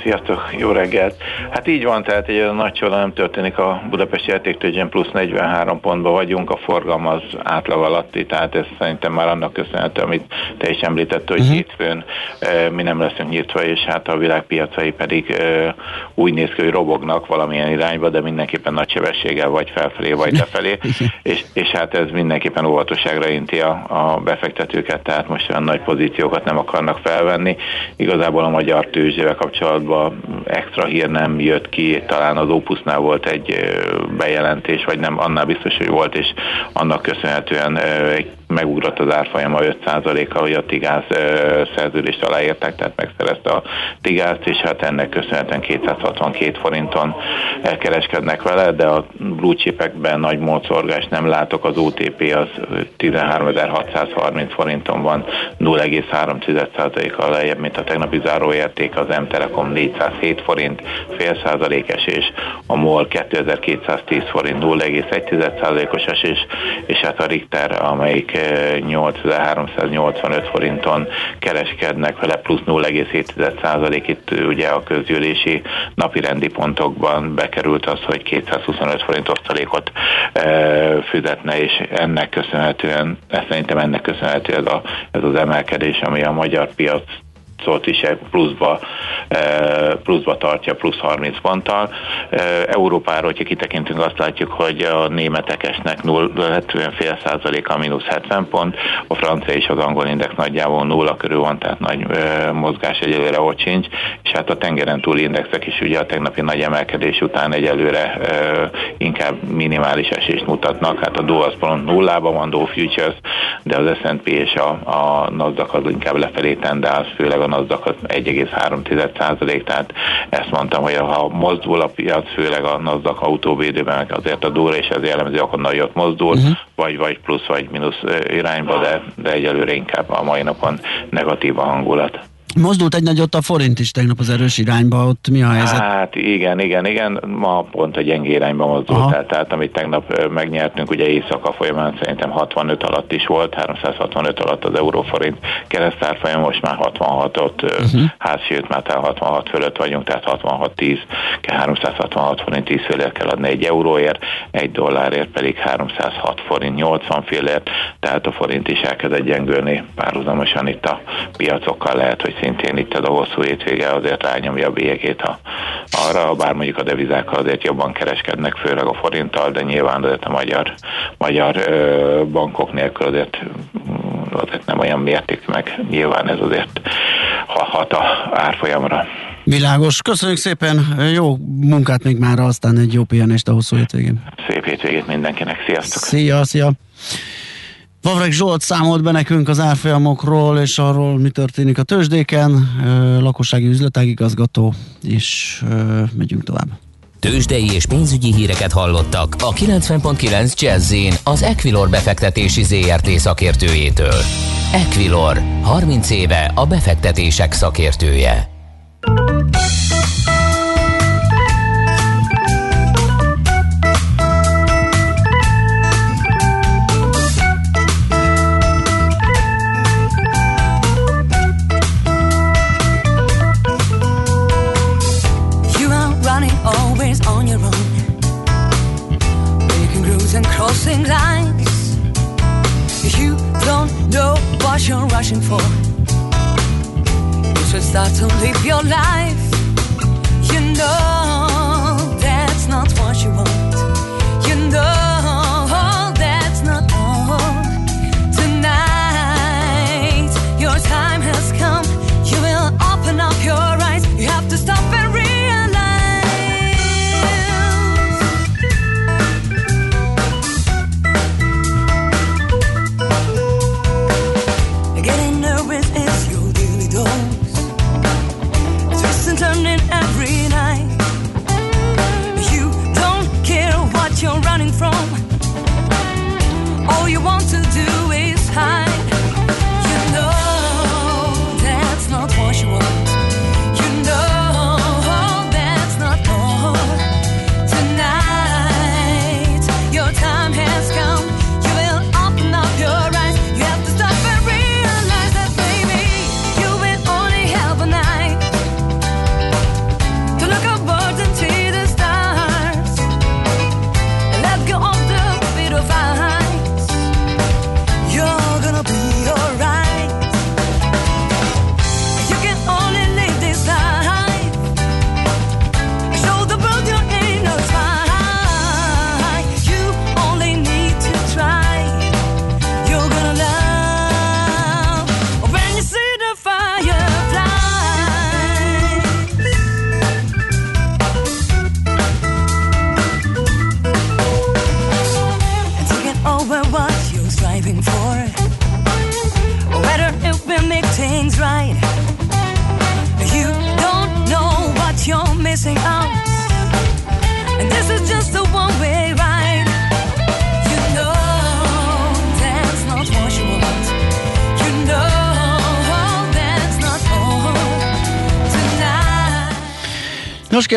Sziasztok, jó reggelt! Hát így van, tehát egy nagy csoda nem történik a Budapesti értéktőgyén plusz 43 pontban vagyunk, a forgalom az átlag alatti, tehát ez szerintem már annak köszönhető, amit te is említett, hogy uh-huh. hétfőn e, mi nem leszünk nyitva, és hát a világpiacai pedig e, úgy néz ki, hogy robognak valamilyen irányba, de mindenképpen nagy sebességgel vagy felfelé, vagy lefelé, és, és hát ez mindenképpen óvatosságra inti a, a befektetőket, tehát most olyan nagy pozíciókat nem akarnak felvenni. Igazából a magyar tőzsével kapcsolatban extra hír nem jött ki, talán az Opusnál volt egy bejelentés, vagy nem, annál biztos, hogy volt, és annak köszönhetően egy megugrott az árfolyama 5%-kal, hogy a Tigász szerződést aláírták, tehát megszerezte a Tigázt, és hát ennek köszönhetően 262 forinton kereskednek vele, de a blue chipekben nagy módszorgás nem látok, az OTP az 13.630 forinton van, 0,3%-kal lejjebb, mint a tegnapi záróérték, az M-Telekom 407 forint, fél százalékes, és a MOL 2210 forint, 0,1%-os esés, és hát a Richter, amelyik 8385 forinton kereskednek vele, plusz 0,7% itt ugye a közgyűlési napi rendi pontokban. Bekerült az, hogy 225 forint osztalékot fizetne, és ennek köszönhetően, ezt szerintem ennek köszönhető ez, a, ez az emelkedés, ami a magyar piac szót is pluszba, e, pluszba tartja, plusz 30 ponttal. E, Európáról, hogyha kitekintünk, azt látjuk, hogy a németek esnek 0, fél százaléka, mínusz 70 pont, a francia és az angol index nagyjából nulla körül van, tehát nagy e, mozgás egyelőre ott sincs, és hát a tengeren túli indexek is ugye a tegnapi nagy emelkedés után egyelőre inkább minimális esést mutatnak, hát a Dow az pont nullában van, Dow Futures, de az S&P és a, a Nasdaq az inkább lefelé tendál, főleg a NASDAQ az 1,3 tehát ezt mondtam, hogy ha mozdul a piac, főleg a NASDAQ autóvédőben, azért a durva és ez jellemző, akkor nagyot mozdul, uh-huh. vagy, vagy plusz, vagy mínusz irányba, de, de egyelőre inkább a mai napon negatív a hangulat. Mozdult egy nagyot a forint is tegnap az erős irányba, ott mi a helyzet? Hát igen, igen, igen, ma pont a gyengé irányba mozdult el, tehát amit tegnap megnyertünk, ugye éjszaka folyamán szerintem 65 alatt is volt, 365 alatt az euróforint keresztárfolyam, most már 66-ot, uh-huh. hát sőt már 66 fölött vagyunk, tehát 66-10, 366 forint 10 félért kell adni egy euróért, egy dollárért pedig 306 forint 80 félért, tehát a forint is elkezdett gyengülni párhuzamosan itt a piacokkal lehet, hogy szintén itt a hosszú hétvége azért rányomja a bélyegét a, arra, bár mondjuk a devizákkal azért jobban kereskednek, főleg a forinttal, de nyilván azért a magyar, magyar ö, bankok nélkül azért, azért nem olyan mérték meg, nyilván ez azért hat a árfolyamra. Világos. Köszönjük szépen, jó munkát még már, aztán egy jó pihenést a hosszú hétvégén. Szép hétvégét mindenkinek, sziasztok! Szia, szia! Vavreg Zsolt számolt be nekünk az árfolyamokról és arról, mi történik a tőzsdéken, lakossági üzletágigazgató, és megyünk tovább. Tőzsdei és pénzügyi híreket hallottak a 90.9 jazz az Equilor befektetési ZRT szakértőjétől. Equilor, 30 éve a befektetések szakértője. Crossing lines. You don't know what you're rushing for. You should start to live your life. You know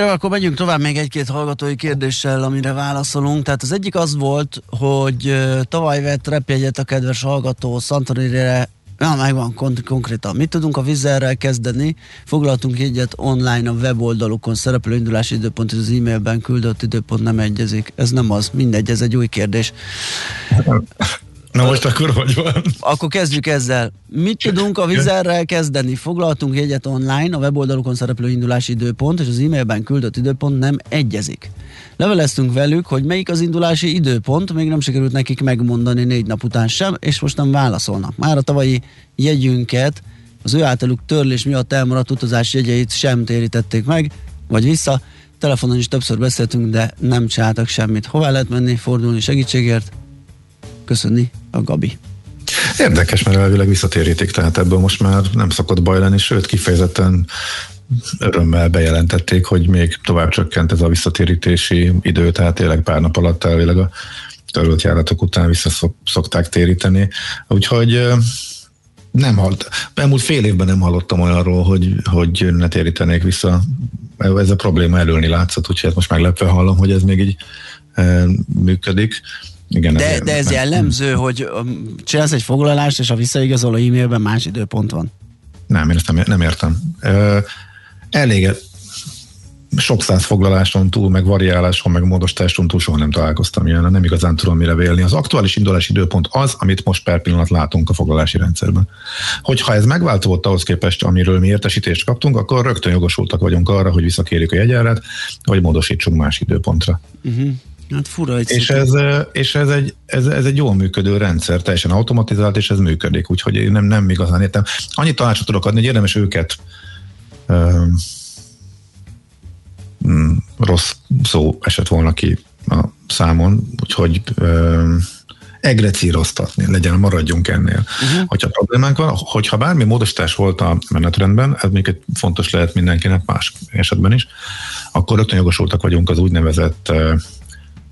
kérem, akkor megyünk tovább még egy-két hallgatói kérdéssel, amire válaszolunk. Tehát az egyik az volt, hogy tavaly vett repjegyet a kedves hallgató Santorinire Na, megvan kon- konkrétan. Mit tudunk a vizerrel kezdeni? Foglaltunk egyet online a weboldalukon szereplő indulási időpont és az e-mailben küldött időpont nem egyezik. Ez nem az. Mindegy, ez egy új kérdés. Na most akkor hogy van? Akkor kezdjük ezzel. Mit tudunk a vizerrel kezdeni? Foglaltunk jegyet online, a weboldalukon szereplő indulási időpont és az e-mailben küldött időpont nem egyezik. Leveleztünk velük, hogy melyik az indulási időpont, még nem sikerült nekik megmondani négy nap után sem, és most nem válaszolnak. Már a tavalyi jegyünket, az ő általuk törlés miatt elmaradt utazás jegyeit sem térítették meg, vagy vissza. Telefonon is többször beszéltünk, de nem csináltak semmit. Hová lehet menni, fordulni segítségért? Köszönni a Gabi. Érdekes, mert elvileg visszatérítik, tehát ebből most már nem szokott baj lenni, sőt kifejezetten örömmel bejelentették, hogy még tovább csökkent ez a visszatérítési idő, tehát tényleg pár nap alatt elvileg a törölt járatok után vissza szok- szokták téríteni. Úgyhogy nem halt. Elmúlt fél évben nem hallottam olyanról, hogy, hogy ne térítenék vissza. Ez a probléma elölni látszott, úgyhogy hát most meglepve hallom, hogy ez még így működik. Igen, De, ezért- de ez jellemző, hogy um, csinálsz egy foglalást, és a visszaigazoló e-mailben más időpont van. Nem, ezt nem, nem értem. Ö, elég sok száz foglaláson túl, meg variáláson, meg módosításon túl soha nem találkoztam ilyen, nem igazán tudom mire vélni. Az aktuális indulási időpont az, amit most per pillanat látunk a foglalási rendszerben. Hogyha ez megváltozott ahhoz képest, amiről mi értesítést kaptunk, akkor rögtön jogosultak vagyunk arra, hogy visszakérjük a jegyárat, vagy módosítsunk más időpontra. Uh-huh. Hát fura egy És, ez, és ez, egy, ez, ez egy jól működő rendszer, teljesen automatizált, és ez működik, úgyhogy én nem, nem igazán értem. Annyit tanácsot tudok adni, hogy érdemes őket um, rossz szó esett volna ki a számon, úgyhogy um, egrecíroztatni, legyen, maradjunk ennél. Uh-huh. Hogyha problémánk van, hogyha bármi módosítás volt a menetrendben, ez még egy fontos lehet mindenkinek más esetben is, akkor rögtön jogosultak vagyunk az úgynevezett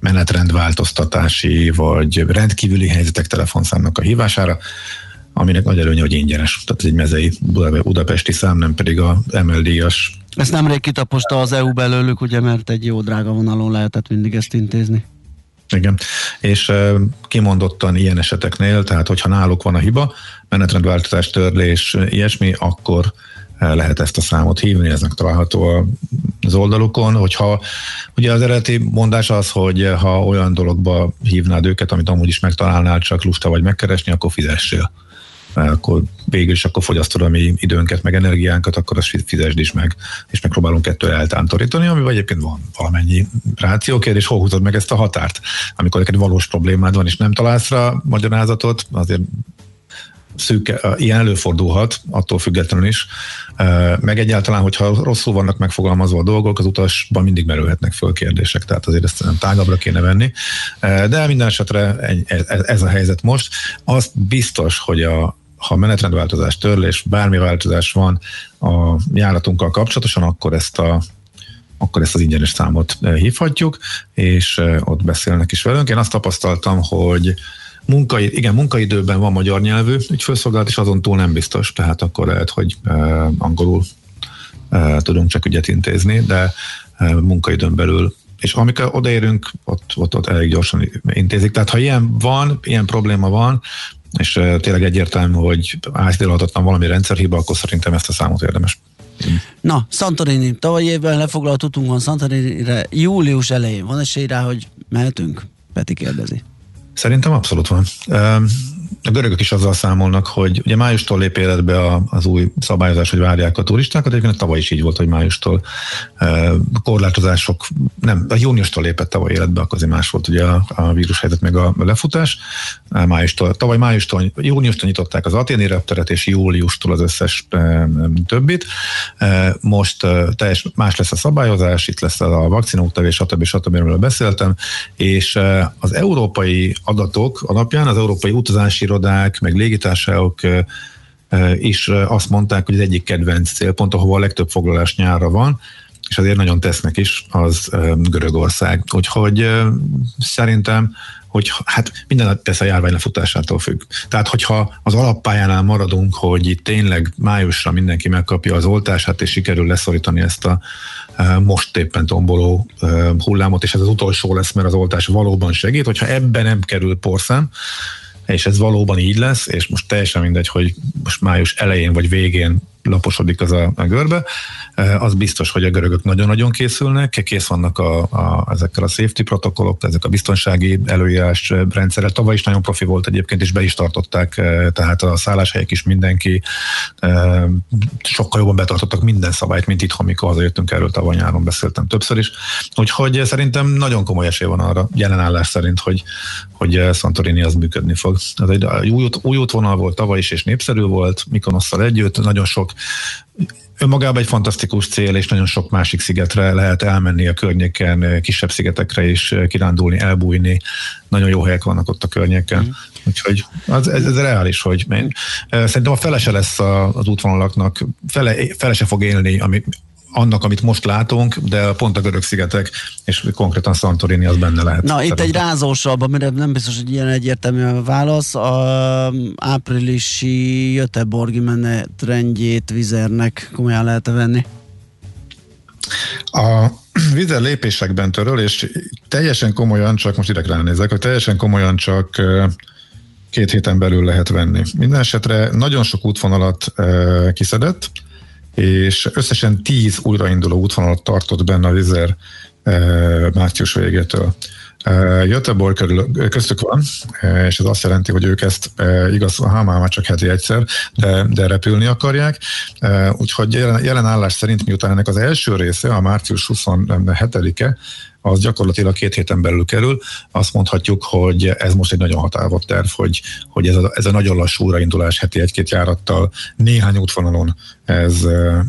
menetrendváltoztatási vagy rendkívüli helyzetek telefonszámnak a hívására, aminek nagy előnye, hogy ingyenes. Tehát egy mezei Buda- budapesti szám, nem pedig a MLD-as. Ezt nemrég kitaposta az EU belőlük, ugye, mert egy jó drága vonalon lehetett mindig ezt intézni. Igen. És e, kimondottan ilyen eseteknél, tehát hogyha náluk van a hiba, menetrendváltozás, törlés, ilyesmi, akkor lehet ezt a számot hívni, eznek található a- az oldalukon, hogyha ugye az eredeti mondás az, hogy ha olyan dologba hívnád őket, amit amúgy is megtalálnál, csak lusta vagy megkeresni, akkor fizessél. Akkor végül is akkor fogyasztod a mi időnket, meg energiánkat, akkor azt fizesd is meg, és megpróbálunk ettől eltántorítani, ami egyébként van valamennyi rációkérdés, hol húzod meg ezt a határt? Amikor neked valós problémád van, és nem találsz rá magyarázatot, azért szűk, ilyen előfordulhat, attól függetlenül is. Meg egyáltalán, hogyha rosszul vannak megfogalmazva a dolgok, az utasban mindig merülhetnek föl kérdések, tehát azért ezt nem tágabbra kéne venni. De minden esetre ez a helyzet most. Azt biztos, hogy a, ha menetrendváltozás, törlés, bármi változás van a járatunkkal kapcsolatosan, akkor ezt a akkor ezt az ingyenes számot hívhatjuk, és ott beszélnek is velünk. Én azt tapasztaltam, hogy munkai, igen, munkaidőben van magyar nyelvű ügyfőszolgálat, és azon túl nem biztos, tehát akkor lehet, hogy angolul tudunk csak ügyet intézni, de munkaidőn belül és amikor odaérünk, ott, ott, ott elég gyorsan intézik. Tehát ha ilyen van, ilyen probléma van, és tényleg egyértelmű, hogy átidalhatatlan valami rendszerhiba, akkor szerintem ezt a számot érdemes Na, Santorini, tavaly évben lefoglalt utunk van Santorinire július elején. Van esély rá, hogy mehetünk? Peti kérdezi. Szerintem abszolút van. A görögök is azzal számolnak, hogy ugye májustól lép életbe az új szabályozás, hogy várják a turistákat, egyébként tavaly is így volt, hogy májustól korlátozások, nem, a júniustól lépett tavaly életbe, akkor azért más volt ugye a, a vírushelyzet meg a lefutás. Májustól, tavaly májustól, júniustól nyitották az aténi repteret, és júliustól az összes többit. Most teljes más lesz a szabályozás, itt lesz a vakcinóktevés, stb. stb. amiről beszéltem, és az európai adatok alapján az európai utazási irodák, meg légitársaságok is azt mondták, hogy az egyik kedvenc célpont, ahova a legtöbb foglalás nyára van, és azért nagyon tesznek is, az Görögország. Úgyhogy szerintem hogy hát minden tesz a járvány lefutásától függ. Tehát, hogyha az alappályánál maradunk, hogy itt tényleg májusra mindenki megkapja az oltását, és sikerül leszorítani ezt a most éppen tomboló hullámot, és ez az utolsó lesz, mert az oltás valóban segít, hogyha ebben nem kerül porszem, és ez valóban így lesz, és most teljesen mindegy, hogy most május elején vagy végén laposodik az a, a görbe, az biztos, hogy a görögök nagyon-nagyon készülnek, kész vannak a, a, ezekkel a safety protokollok, ezek a biztonsági előírás rendszerek. Tavaly is nagyon profi volt egyébként, és be is tartották, tehát a szálláshelyek is mindenki sokkal jobban betartottak minden szabályt, mint itthon, mikor hazajöttünk erről tavaly nyáron beszéltem többször is. Úgyhogy szerintem nagyon komoly esély van arra jelenállás szerint, hogy, hogy Santorini az működni fog. Ez egy új, új útvonal volt tavaly is, és népszerű volt, Mikonosszal együtt, nagyon sok önmagában egy fantasztikus cél, és nagyon sok másik szigetre lehet elmenni a környéken, kisebb szigetekre is kirándulni, elbújni. Nagyon jó helyek vannak ott a környéken. Mm. Úgyhogy az, ez, ez reális, hogy én, szerintem a felese lesz az útvonalaknak, fele, fele se fog élni, ami, annak, amit most látunk, de pont a görög szigetek, és konkrétan Santorini az benne lehet. Na, itt egy rázósabb, amire nem biztos, hogy ilyen egyértelmű a válasz. A áprilisi Göteborgi menetrendjét vizernek komolyan lehet venni? A vizer lépésekben töröl, és teljesen komolyan, csak most ide ránézek, hogy teljesen komolyan csak két héten belül lehet venni. Minden esetre nagyon sok útvonalat kiszedett, és összesen tíz újrainduló útvonalat tartott benne a Vizer eh, március végétől. Eh, Göteborg körül, köztük van, eh, és ez azt jelenti, hogy ők ezt igaz, ha már csak heti egyszer, de, de repülni akarják. Úgyhogy jelen, jelen állás szerint, miután ennek az első része, a március 27-e, az gyakorlatilag két héten belül kerül. Azt mondhatjuk, hogy ez most egy nagyon határozott terv, hogy, hogy ez, a, ez a nagyon lassú újraindulás heti egy-két járattal néhány útvonalon ez,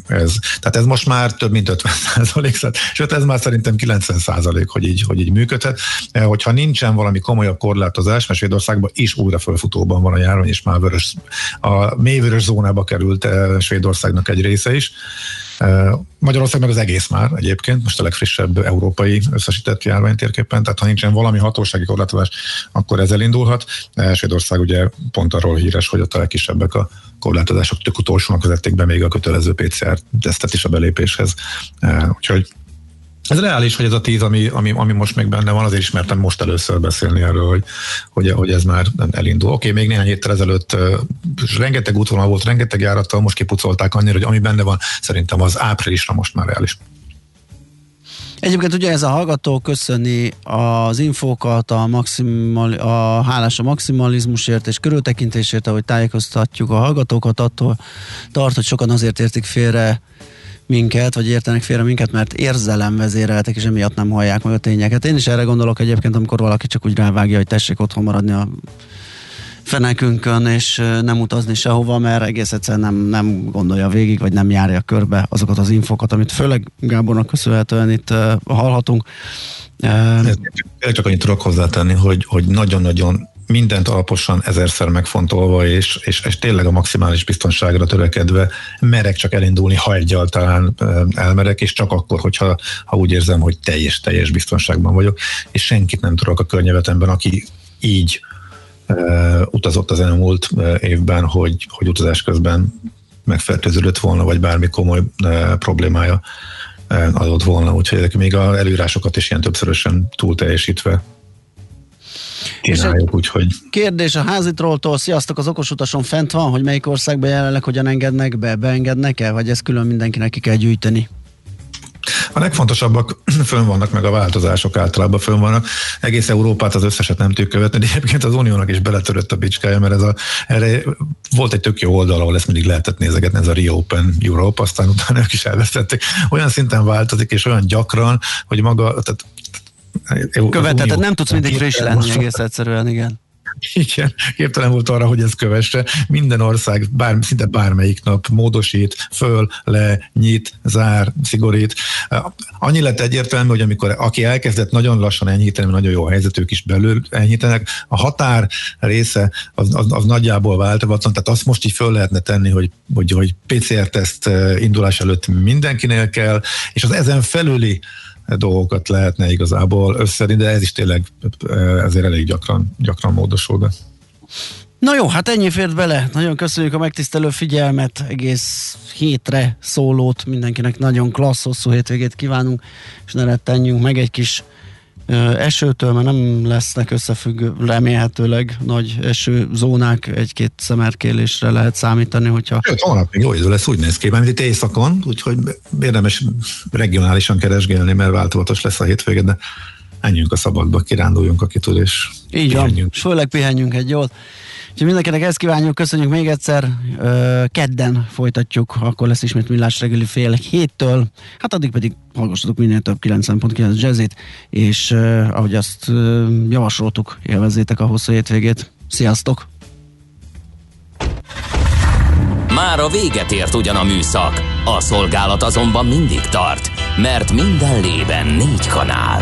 ez, tehát ez most már több mint 50 százalék, sőt ez már szerintem 90 százalék, hogy így, hogy így működhet. Hogyha nincsen valami komolyabb korlátozás, mert Svédországban is újra fölfutóban van a járvány, és már vörös, a mélyvörös zónába került eh, Svédországnak egy része is, Magyarország meg az egész már egyébként, most a legfrissebb európai összesített járványtérképpen, tehát ha nincsen valami hatósági korlátozás, akkor ez elindulhat. Svédország ugye pont arról híres, hogy ott a legkisebbek a korlátozások, tök utolsónak vezették be még a kötelező PCR tesztet is a belépéshez. Úgyhogy ez reális, hogy ez a tíz, ami, ami, ami most még benne van, azért ismertem most először beszélni erről, hogy, hogy, hogy ez már elindul. Oké, okay, még néhány héttel ezelőtt rengeteg útvonal volt, rengeteg járattal, most kipucolták annyira, hogy ami benne van, szerintem az áprilisra most már reális. Egyébként ugye ez a hallgató köszöni az infókat, a, maximal, a hálás a maximalizmusért és körültekintésért, ahogy tájékoztatjuk a hallgatókat, attól tart, hogy sokan azért értik félre minket, vagy értenek félre minket, mert érzelem vezéreltek, és emiatt nem hallják meg a tényeket. Én is erre gondolok egyébként, amikor valaki csak úgy rávágja, hogy tessék otthon maradni a fenekünkön, és nem utazni sehova, mert egész egyszerűen nem, nem gondolja végig, vagy nem járja körbe azokat az infokat, amit főleg Gábornak köszönhetően itt uh, hallhatunk. Uh, csak annyit tudok hozzátenni, hogy, hogy nagyon-nagyon mindent alaposan ezerszer megfontolva, és, és, és tényleg a maximális biztonságra törekedve merek csak elindulni, ha egyáltalán elmerek, és csak akkor, hogyha ha úgy érzem, hogy teljes, teljes biztonságban vagyok, és senkit nem tudok a környevetemben, aki így uh, utazott az elmúlt évben, hogy, hogy utazás közben megfertőződött volna, vagy bármi komoly uh, problémája adott volna, úgyhogy még a előírásokat is ilyen többszörösen túl teljesítve csináljuk, úgyhogy... Kérdés a házitrolltól, sziasztok, az okos utason fent van, hogy melyik országban jelenleg hogyan engednek be, beengednek-e, vagy ezt külön mindenkinek ki kell gyűjteni? A legfontosabbak fönn vannak, meg a változások általában fönn vannak. Egész Európát az összeset nem tudjuk követni, de egyébként az Uniónak is beletörött a bicskája, mert ez a, erre volt egy tök jó oldal, ahol ezt mindig lehetett nézegetni, ez a Reopen Europe, aztán utána ők is elvesztették. Olyan szinten változik, és olyan gyakran, hogy maga, tehát Követheted, nem tudsz mindig friss lenni egész egyszerűen, igen. Igen, képtelen volt arra, hogy ez kövesse. Minden ország, bár, szinte bármelyik nap módosít, föl, le, nyit, zár, szigorít. Annyi lett egyértelmű, hogy amikor aki elkezdett nagyon lassan enyhíteni, nagyon jó helyzetük is belül enyhítenek, a határ része az, az, az nagyjából változatlan, tehát azt most így föl lehetne tenni, hogy, hogy, hogy PCR-teszt eh, indulás előtt mindenkinél kell, és az ezen felüli dolgokat lehetne igazából összedni, de ez is tényleg ezért elég gyakran, gyakran módosul be. Na jó, hát ennyi fért bele. Nagyon köszönjük a megtisztelő figyelmet, egész hétre szólót, mindenkinek nagyon klassz, hosszú hétvégét kívánunk, és ne rettenjünk meg egy kis esőtől, mert nem lesznek összefüggő, remélhetőleg nagy esőzónák, egy-két szemerkélésre lehet számítani, hogyha... Sőt, holnap még jó idő lesz, úgy néz ki, mert itt éjszakon, úgyhogy érdemes regionálisan keresgélni, mert változatos lesz a hétvége, de menjünk a szabadba, kiránduljunk, aki tud, és Így van, és főleg pihenjünk egy jót. Úgyhogy mindenkinek ezt kívánjuk, köszönjük még egyszer. Kedden folytatjuk, akkor lesz ismét millás reggeli fél héttől. Hát addig pedig hallgassatok minél több 90.9 jazzit, és ahogy azt javasoltuk, élvezzétek a hosszú hétvégét. Sziasztok! Már a véget ért ugyan a műszak, a szolgálat azonban mindig tart, mert minden lében négy kanál.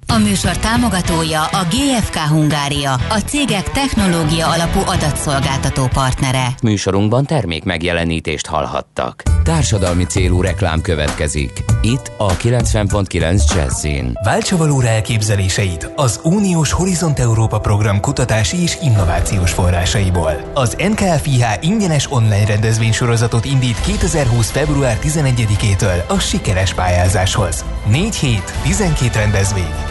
A műsor támogatója a GFK Hungária, a cégek technológia alapú adatszolgáltató partnere. Műsorunkban termék megjelenítést hallhattak. Társadalmi célú reklám következik. Itt a 90.9 Jazzin. Váltsa valóra elképzeléseit az Uniós Horizont Európa program kutatási és innovációs forrásaiból. Az NKFIH ingyenes online rendezvénysorozatot indít 2020. február 11-től a sikeres pályázáshoz. 4 hét, 12 rendezvény,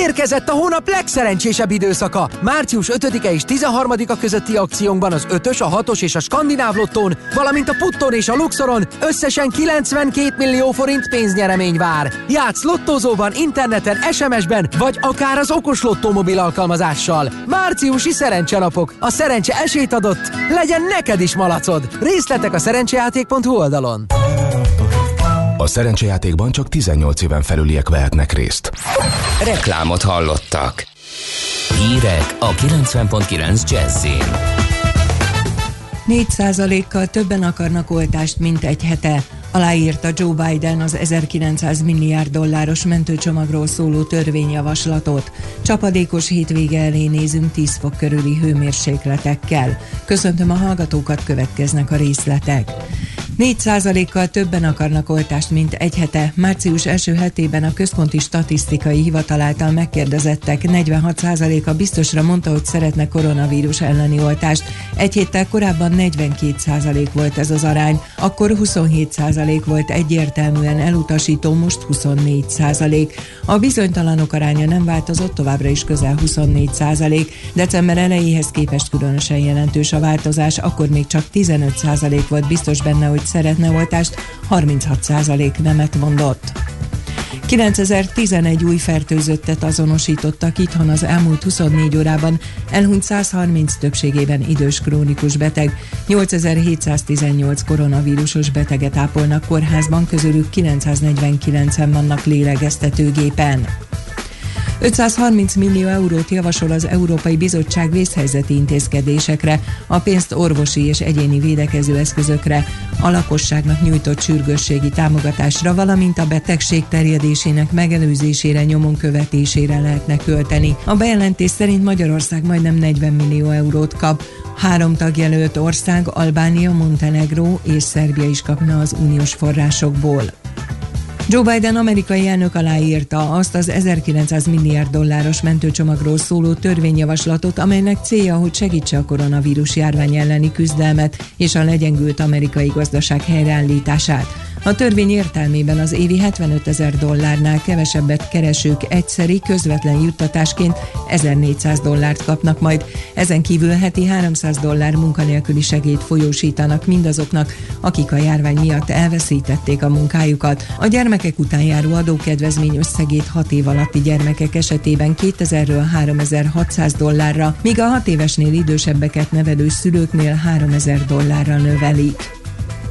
Elérkezett a hónap legszerencsésebb időszaka. Március 5-e és 13-a közötti akciónkban az 5-ös, a 6-os és a Skandináv lottón, valamint a Putton és a Luxoron összesen 92 millió forint pénznyeremény vár. Játsz lottózóban, interneten, SMS-ben, vagy akár az okos lottó mobil alkalmazással. Márciusi szerencsenapok. A szerencse esélyt adott. Legyen neked is malacod. Részletek a szerencsejáték.hu oldalon. A szerencsejátékban csak 18 éven felüliek vehetnek részt. Reklámot hallottak. Hírek a 90.9 Jazzin. 4%-kal többen akarnak oltást, mint egy hete. Aláírta Joe Biden az 1900 milliárd dolláros mentőcsomagról szóló törvényjavaslatot. Csapadékos hétvége elé nézünk 10 fok körüli hőmérsékletekkel. Köszöntöm a hallgatókat, következnek a részletek. 4%-kal többen akarnak oltást, mint egy hete. Március első hetében a Központi Statisztikai Hivatal által megkérdezettek 46%-a biztosra mondta, hogy szeretne koronavírus elleni oltást. Egy héttel korábban 42% volt ez az arány, akkor 27% volt egyértelműen elutasító, most 24%. A bizonytalanok aránya nem változott, továbbra is közel 24%. December elejéhez képest különösen jelentős a változás, akkor még csak 15% volt biztos benne, hogy szeretne oltást, 36% nemet mondott. 9011 új fertőzöttet azonosítottak itthon az elmúlt 24 órában, elhunyt 130 többségében idős krónikus beteg, 8718 koronavírusos beteget ápolnak kórházban, közülük 949-en vannak lélegeztetőgépen. 530 millió eurót javasol az Európai Bizottság vészhelyzeti intézkedésekre, a pénzt orvosi és egyéni védekező eszközökre, a lakosságnak nyújtott sürgősségi támogatásra, valamint a betegség terjedésének megelőzésére, nyomon követésére lehetne költeni. A bejelentés szerint Magyarország majdnem 40 millió eurót kap. Három tagjelölt ország, Albánia, Montenegro és Szerbia is kapna az uniós forrásokból. Joe Biden amerikai elnök aláírta azt az 1900 milliárd dolláros mentőcsomagról szóló törvényjavaslatot, amelynek célja, hogy segítse a koronavírus járvány elleni küzdelmet és a legyengült amerikai gazdaság helyreállítását. A törvény értelmében az évi 75 ezer dollárnál kevesebbet keresők egyszeri közvetlen juttatásként 1400 dollárt kapnak majd. Ezen kívül heti 300 dollár munkanélküli segélyt folyósítanak mindazoknak, akik a járvány miatt elveszítették a munkájukat. A gyermekek után járó adókedvezmény összegét 6 év alatti gyermekek esetében 2000-ről 3600 dollárra, míg a 6 évesnél idősebbeket nevelő szülőknél 3000 dollárra növelik.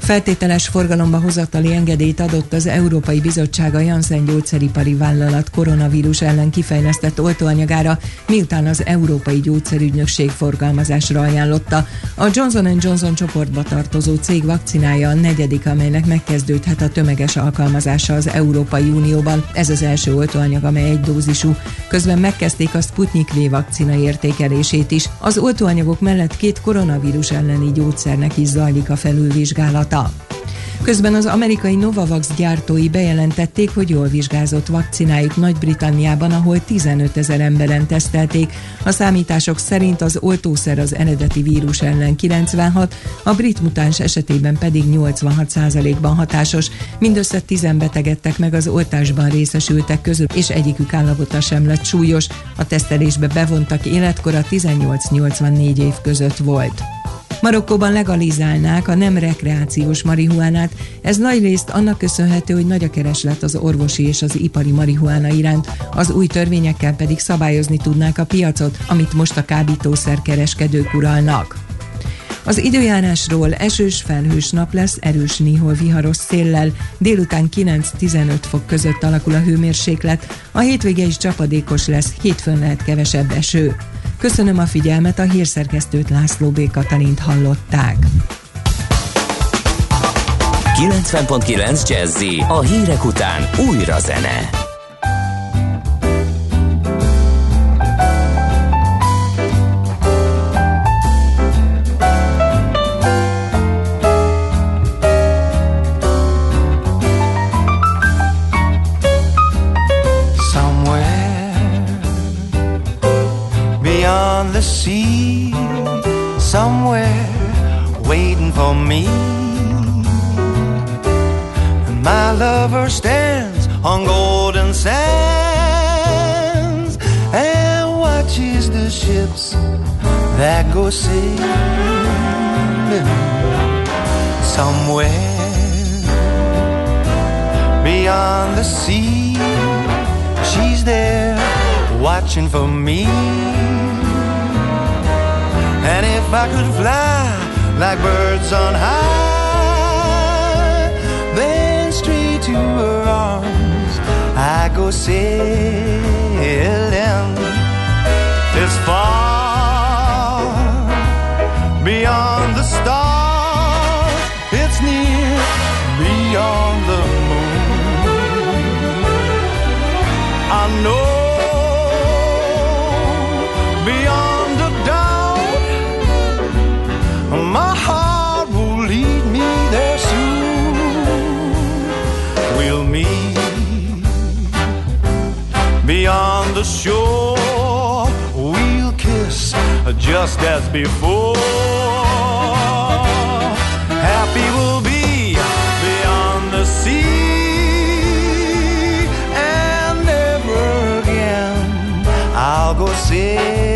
Feltételes forgalomba hozatali engedélyt adott az Európai Bizottság a Janssen gyógyszeripari vállalat koronavírus ellen kifejlesztett oltóanyagára, miután az Európai Gyógyszerügynökség forgalmazásra ajánlotta. A Johnson Johnson csoportba tartozó cég vakcinája a negyedik, amelynek megkezdődhet a tömeges alkalmazása az Európai Unióban. Ez az első oltóanyag, amely egy dózisú. Közben megkezdték a Sputnik V vakcina értékelését is. Az oltóanyagok mellett két koronavírus elleni gyógyszernek is zajlik a felülvizsgálata. Közben az amerikai Novavax gyártói bejelentették, hogy jól vizsgázott vakcinájuk Nagy-Britanniában, ahol 15 ezer emberen tesztelték. A számítások szerint az oltószer az eredeti vírus ellen 96, a brit mutáns esetében pedig 86%-ban hatásos. Mindössze 10 betegedtek meg az oltásban részesültek közül, és egyikük állapota sem lett súlyos. A tesztelésbe bevontak életkora 18-84 év között volt. Marokkóban legalizálnák a nem rekreációs marihuánát. Ez nagy annak köszönhető, hogy nagy a kereslet az orvosi és az ipari marihuána iránt. Az új törvényekkel pedig szabályozni tudnák a piacot, amit most a kábítószer kereskedők uralnak. Az időjárásról esős felhős nap lesz, erős néhol viharos széllel, délután 9-15 fok között alakul a hőmérséklet, a hétvége is csapadékos lesz, hétfőn lehet kevesebb eső. Köszönöm a figyelmet, a hírszerkesztőt László B. Katalint hallották. 90.9 Jazzy a hírek után újra zene. The sea, somewhere waiting for me. And my lover stands on golden sands and watches the ships that go sailing somewhere beyond the sea. She's there watching for me. If I could fly like birds on high, then straight to her arms I go sailing. It's far beyond the stars, it's near beyond the moon. I know. shore, we'll kiss just as before. Happy we'll be beyond the sea, and never again I'll go see.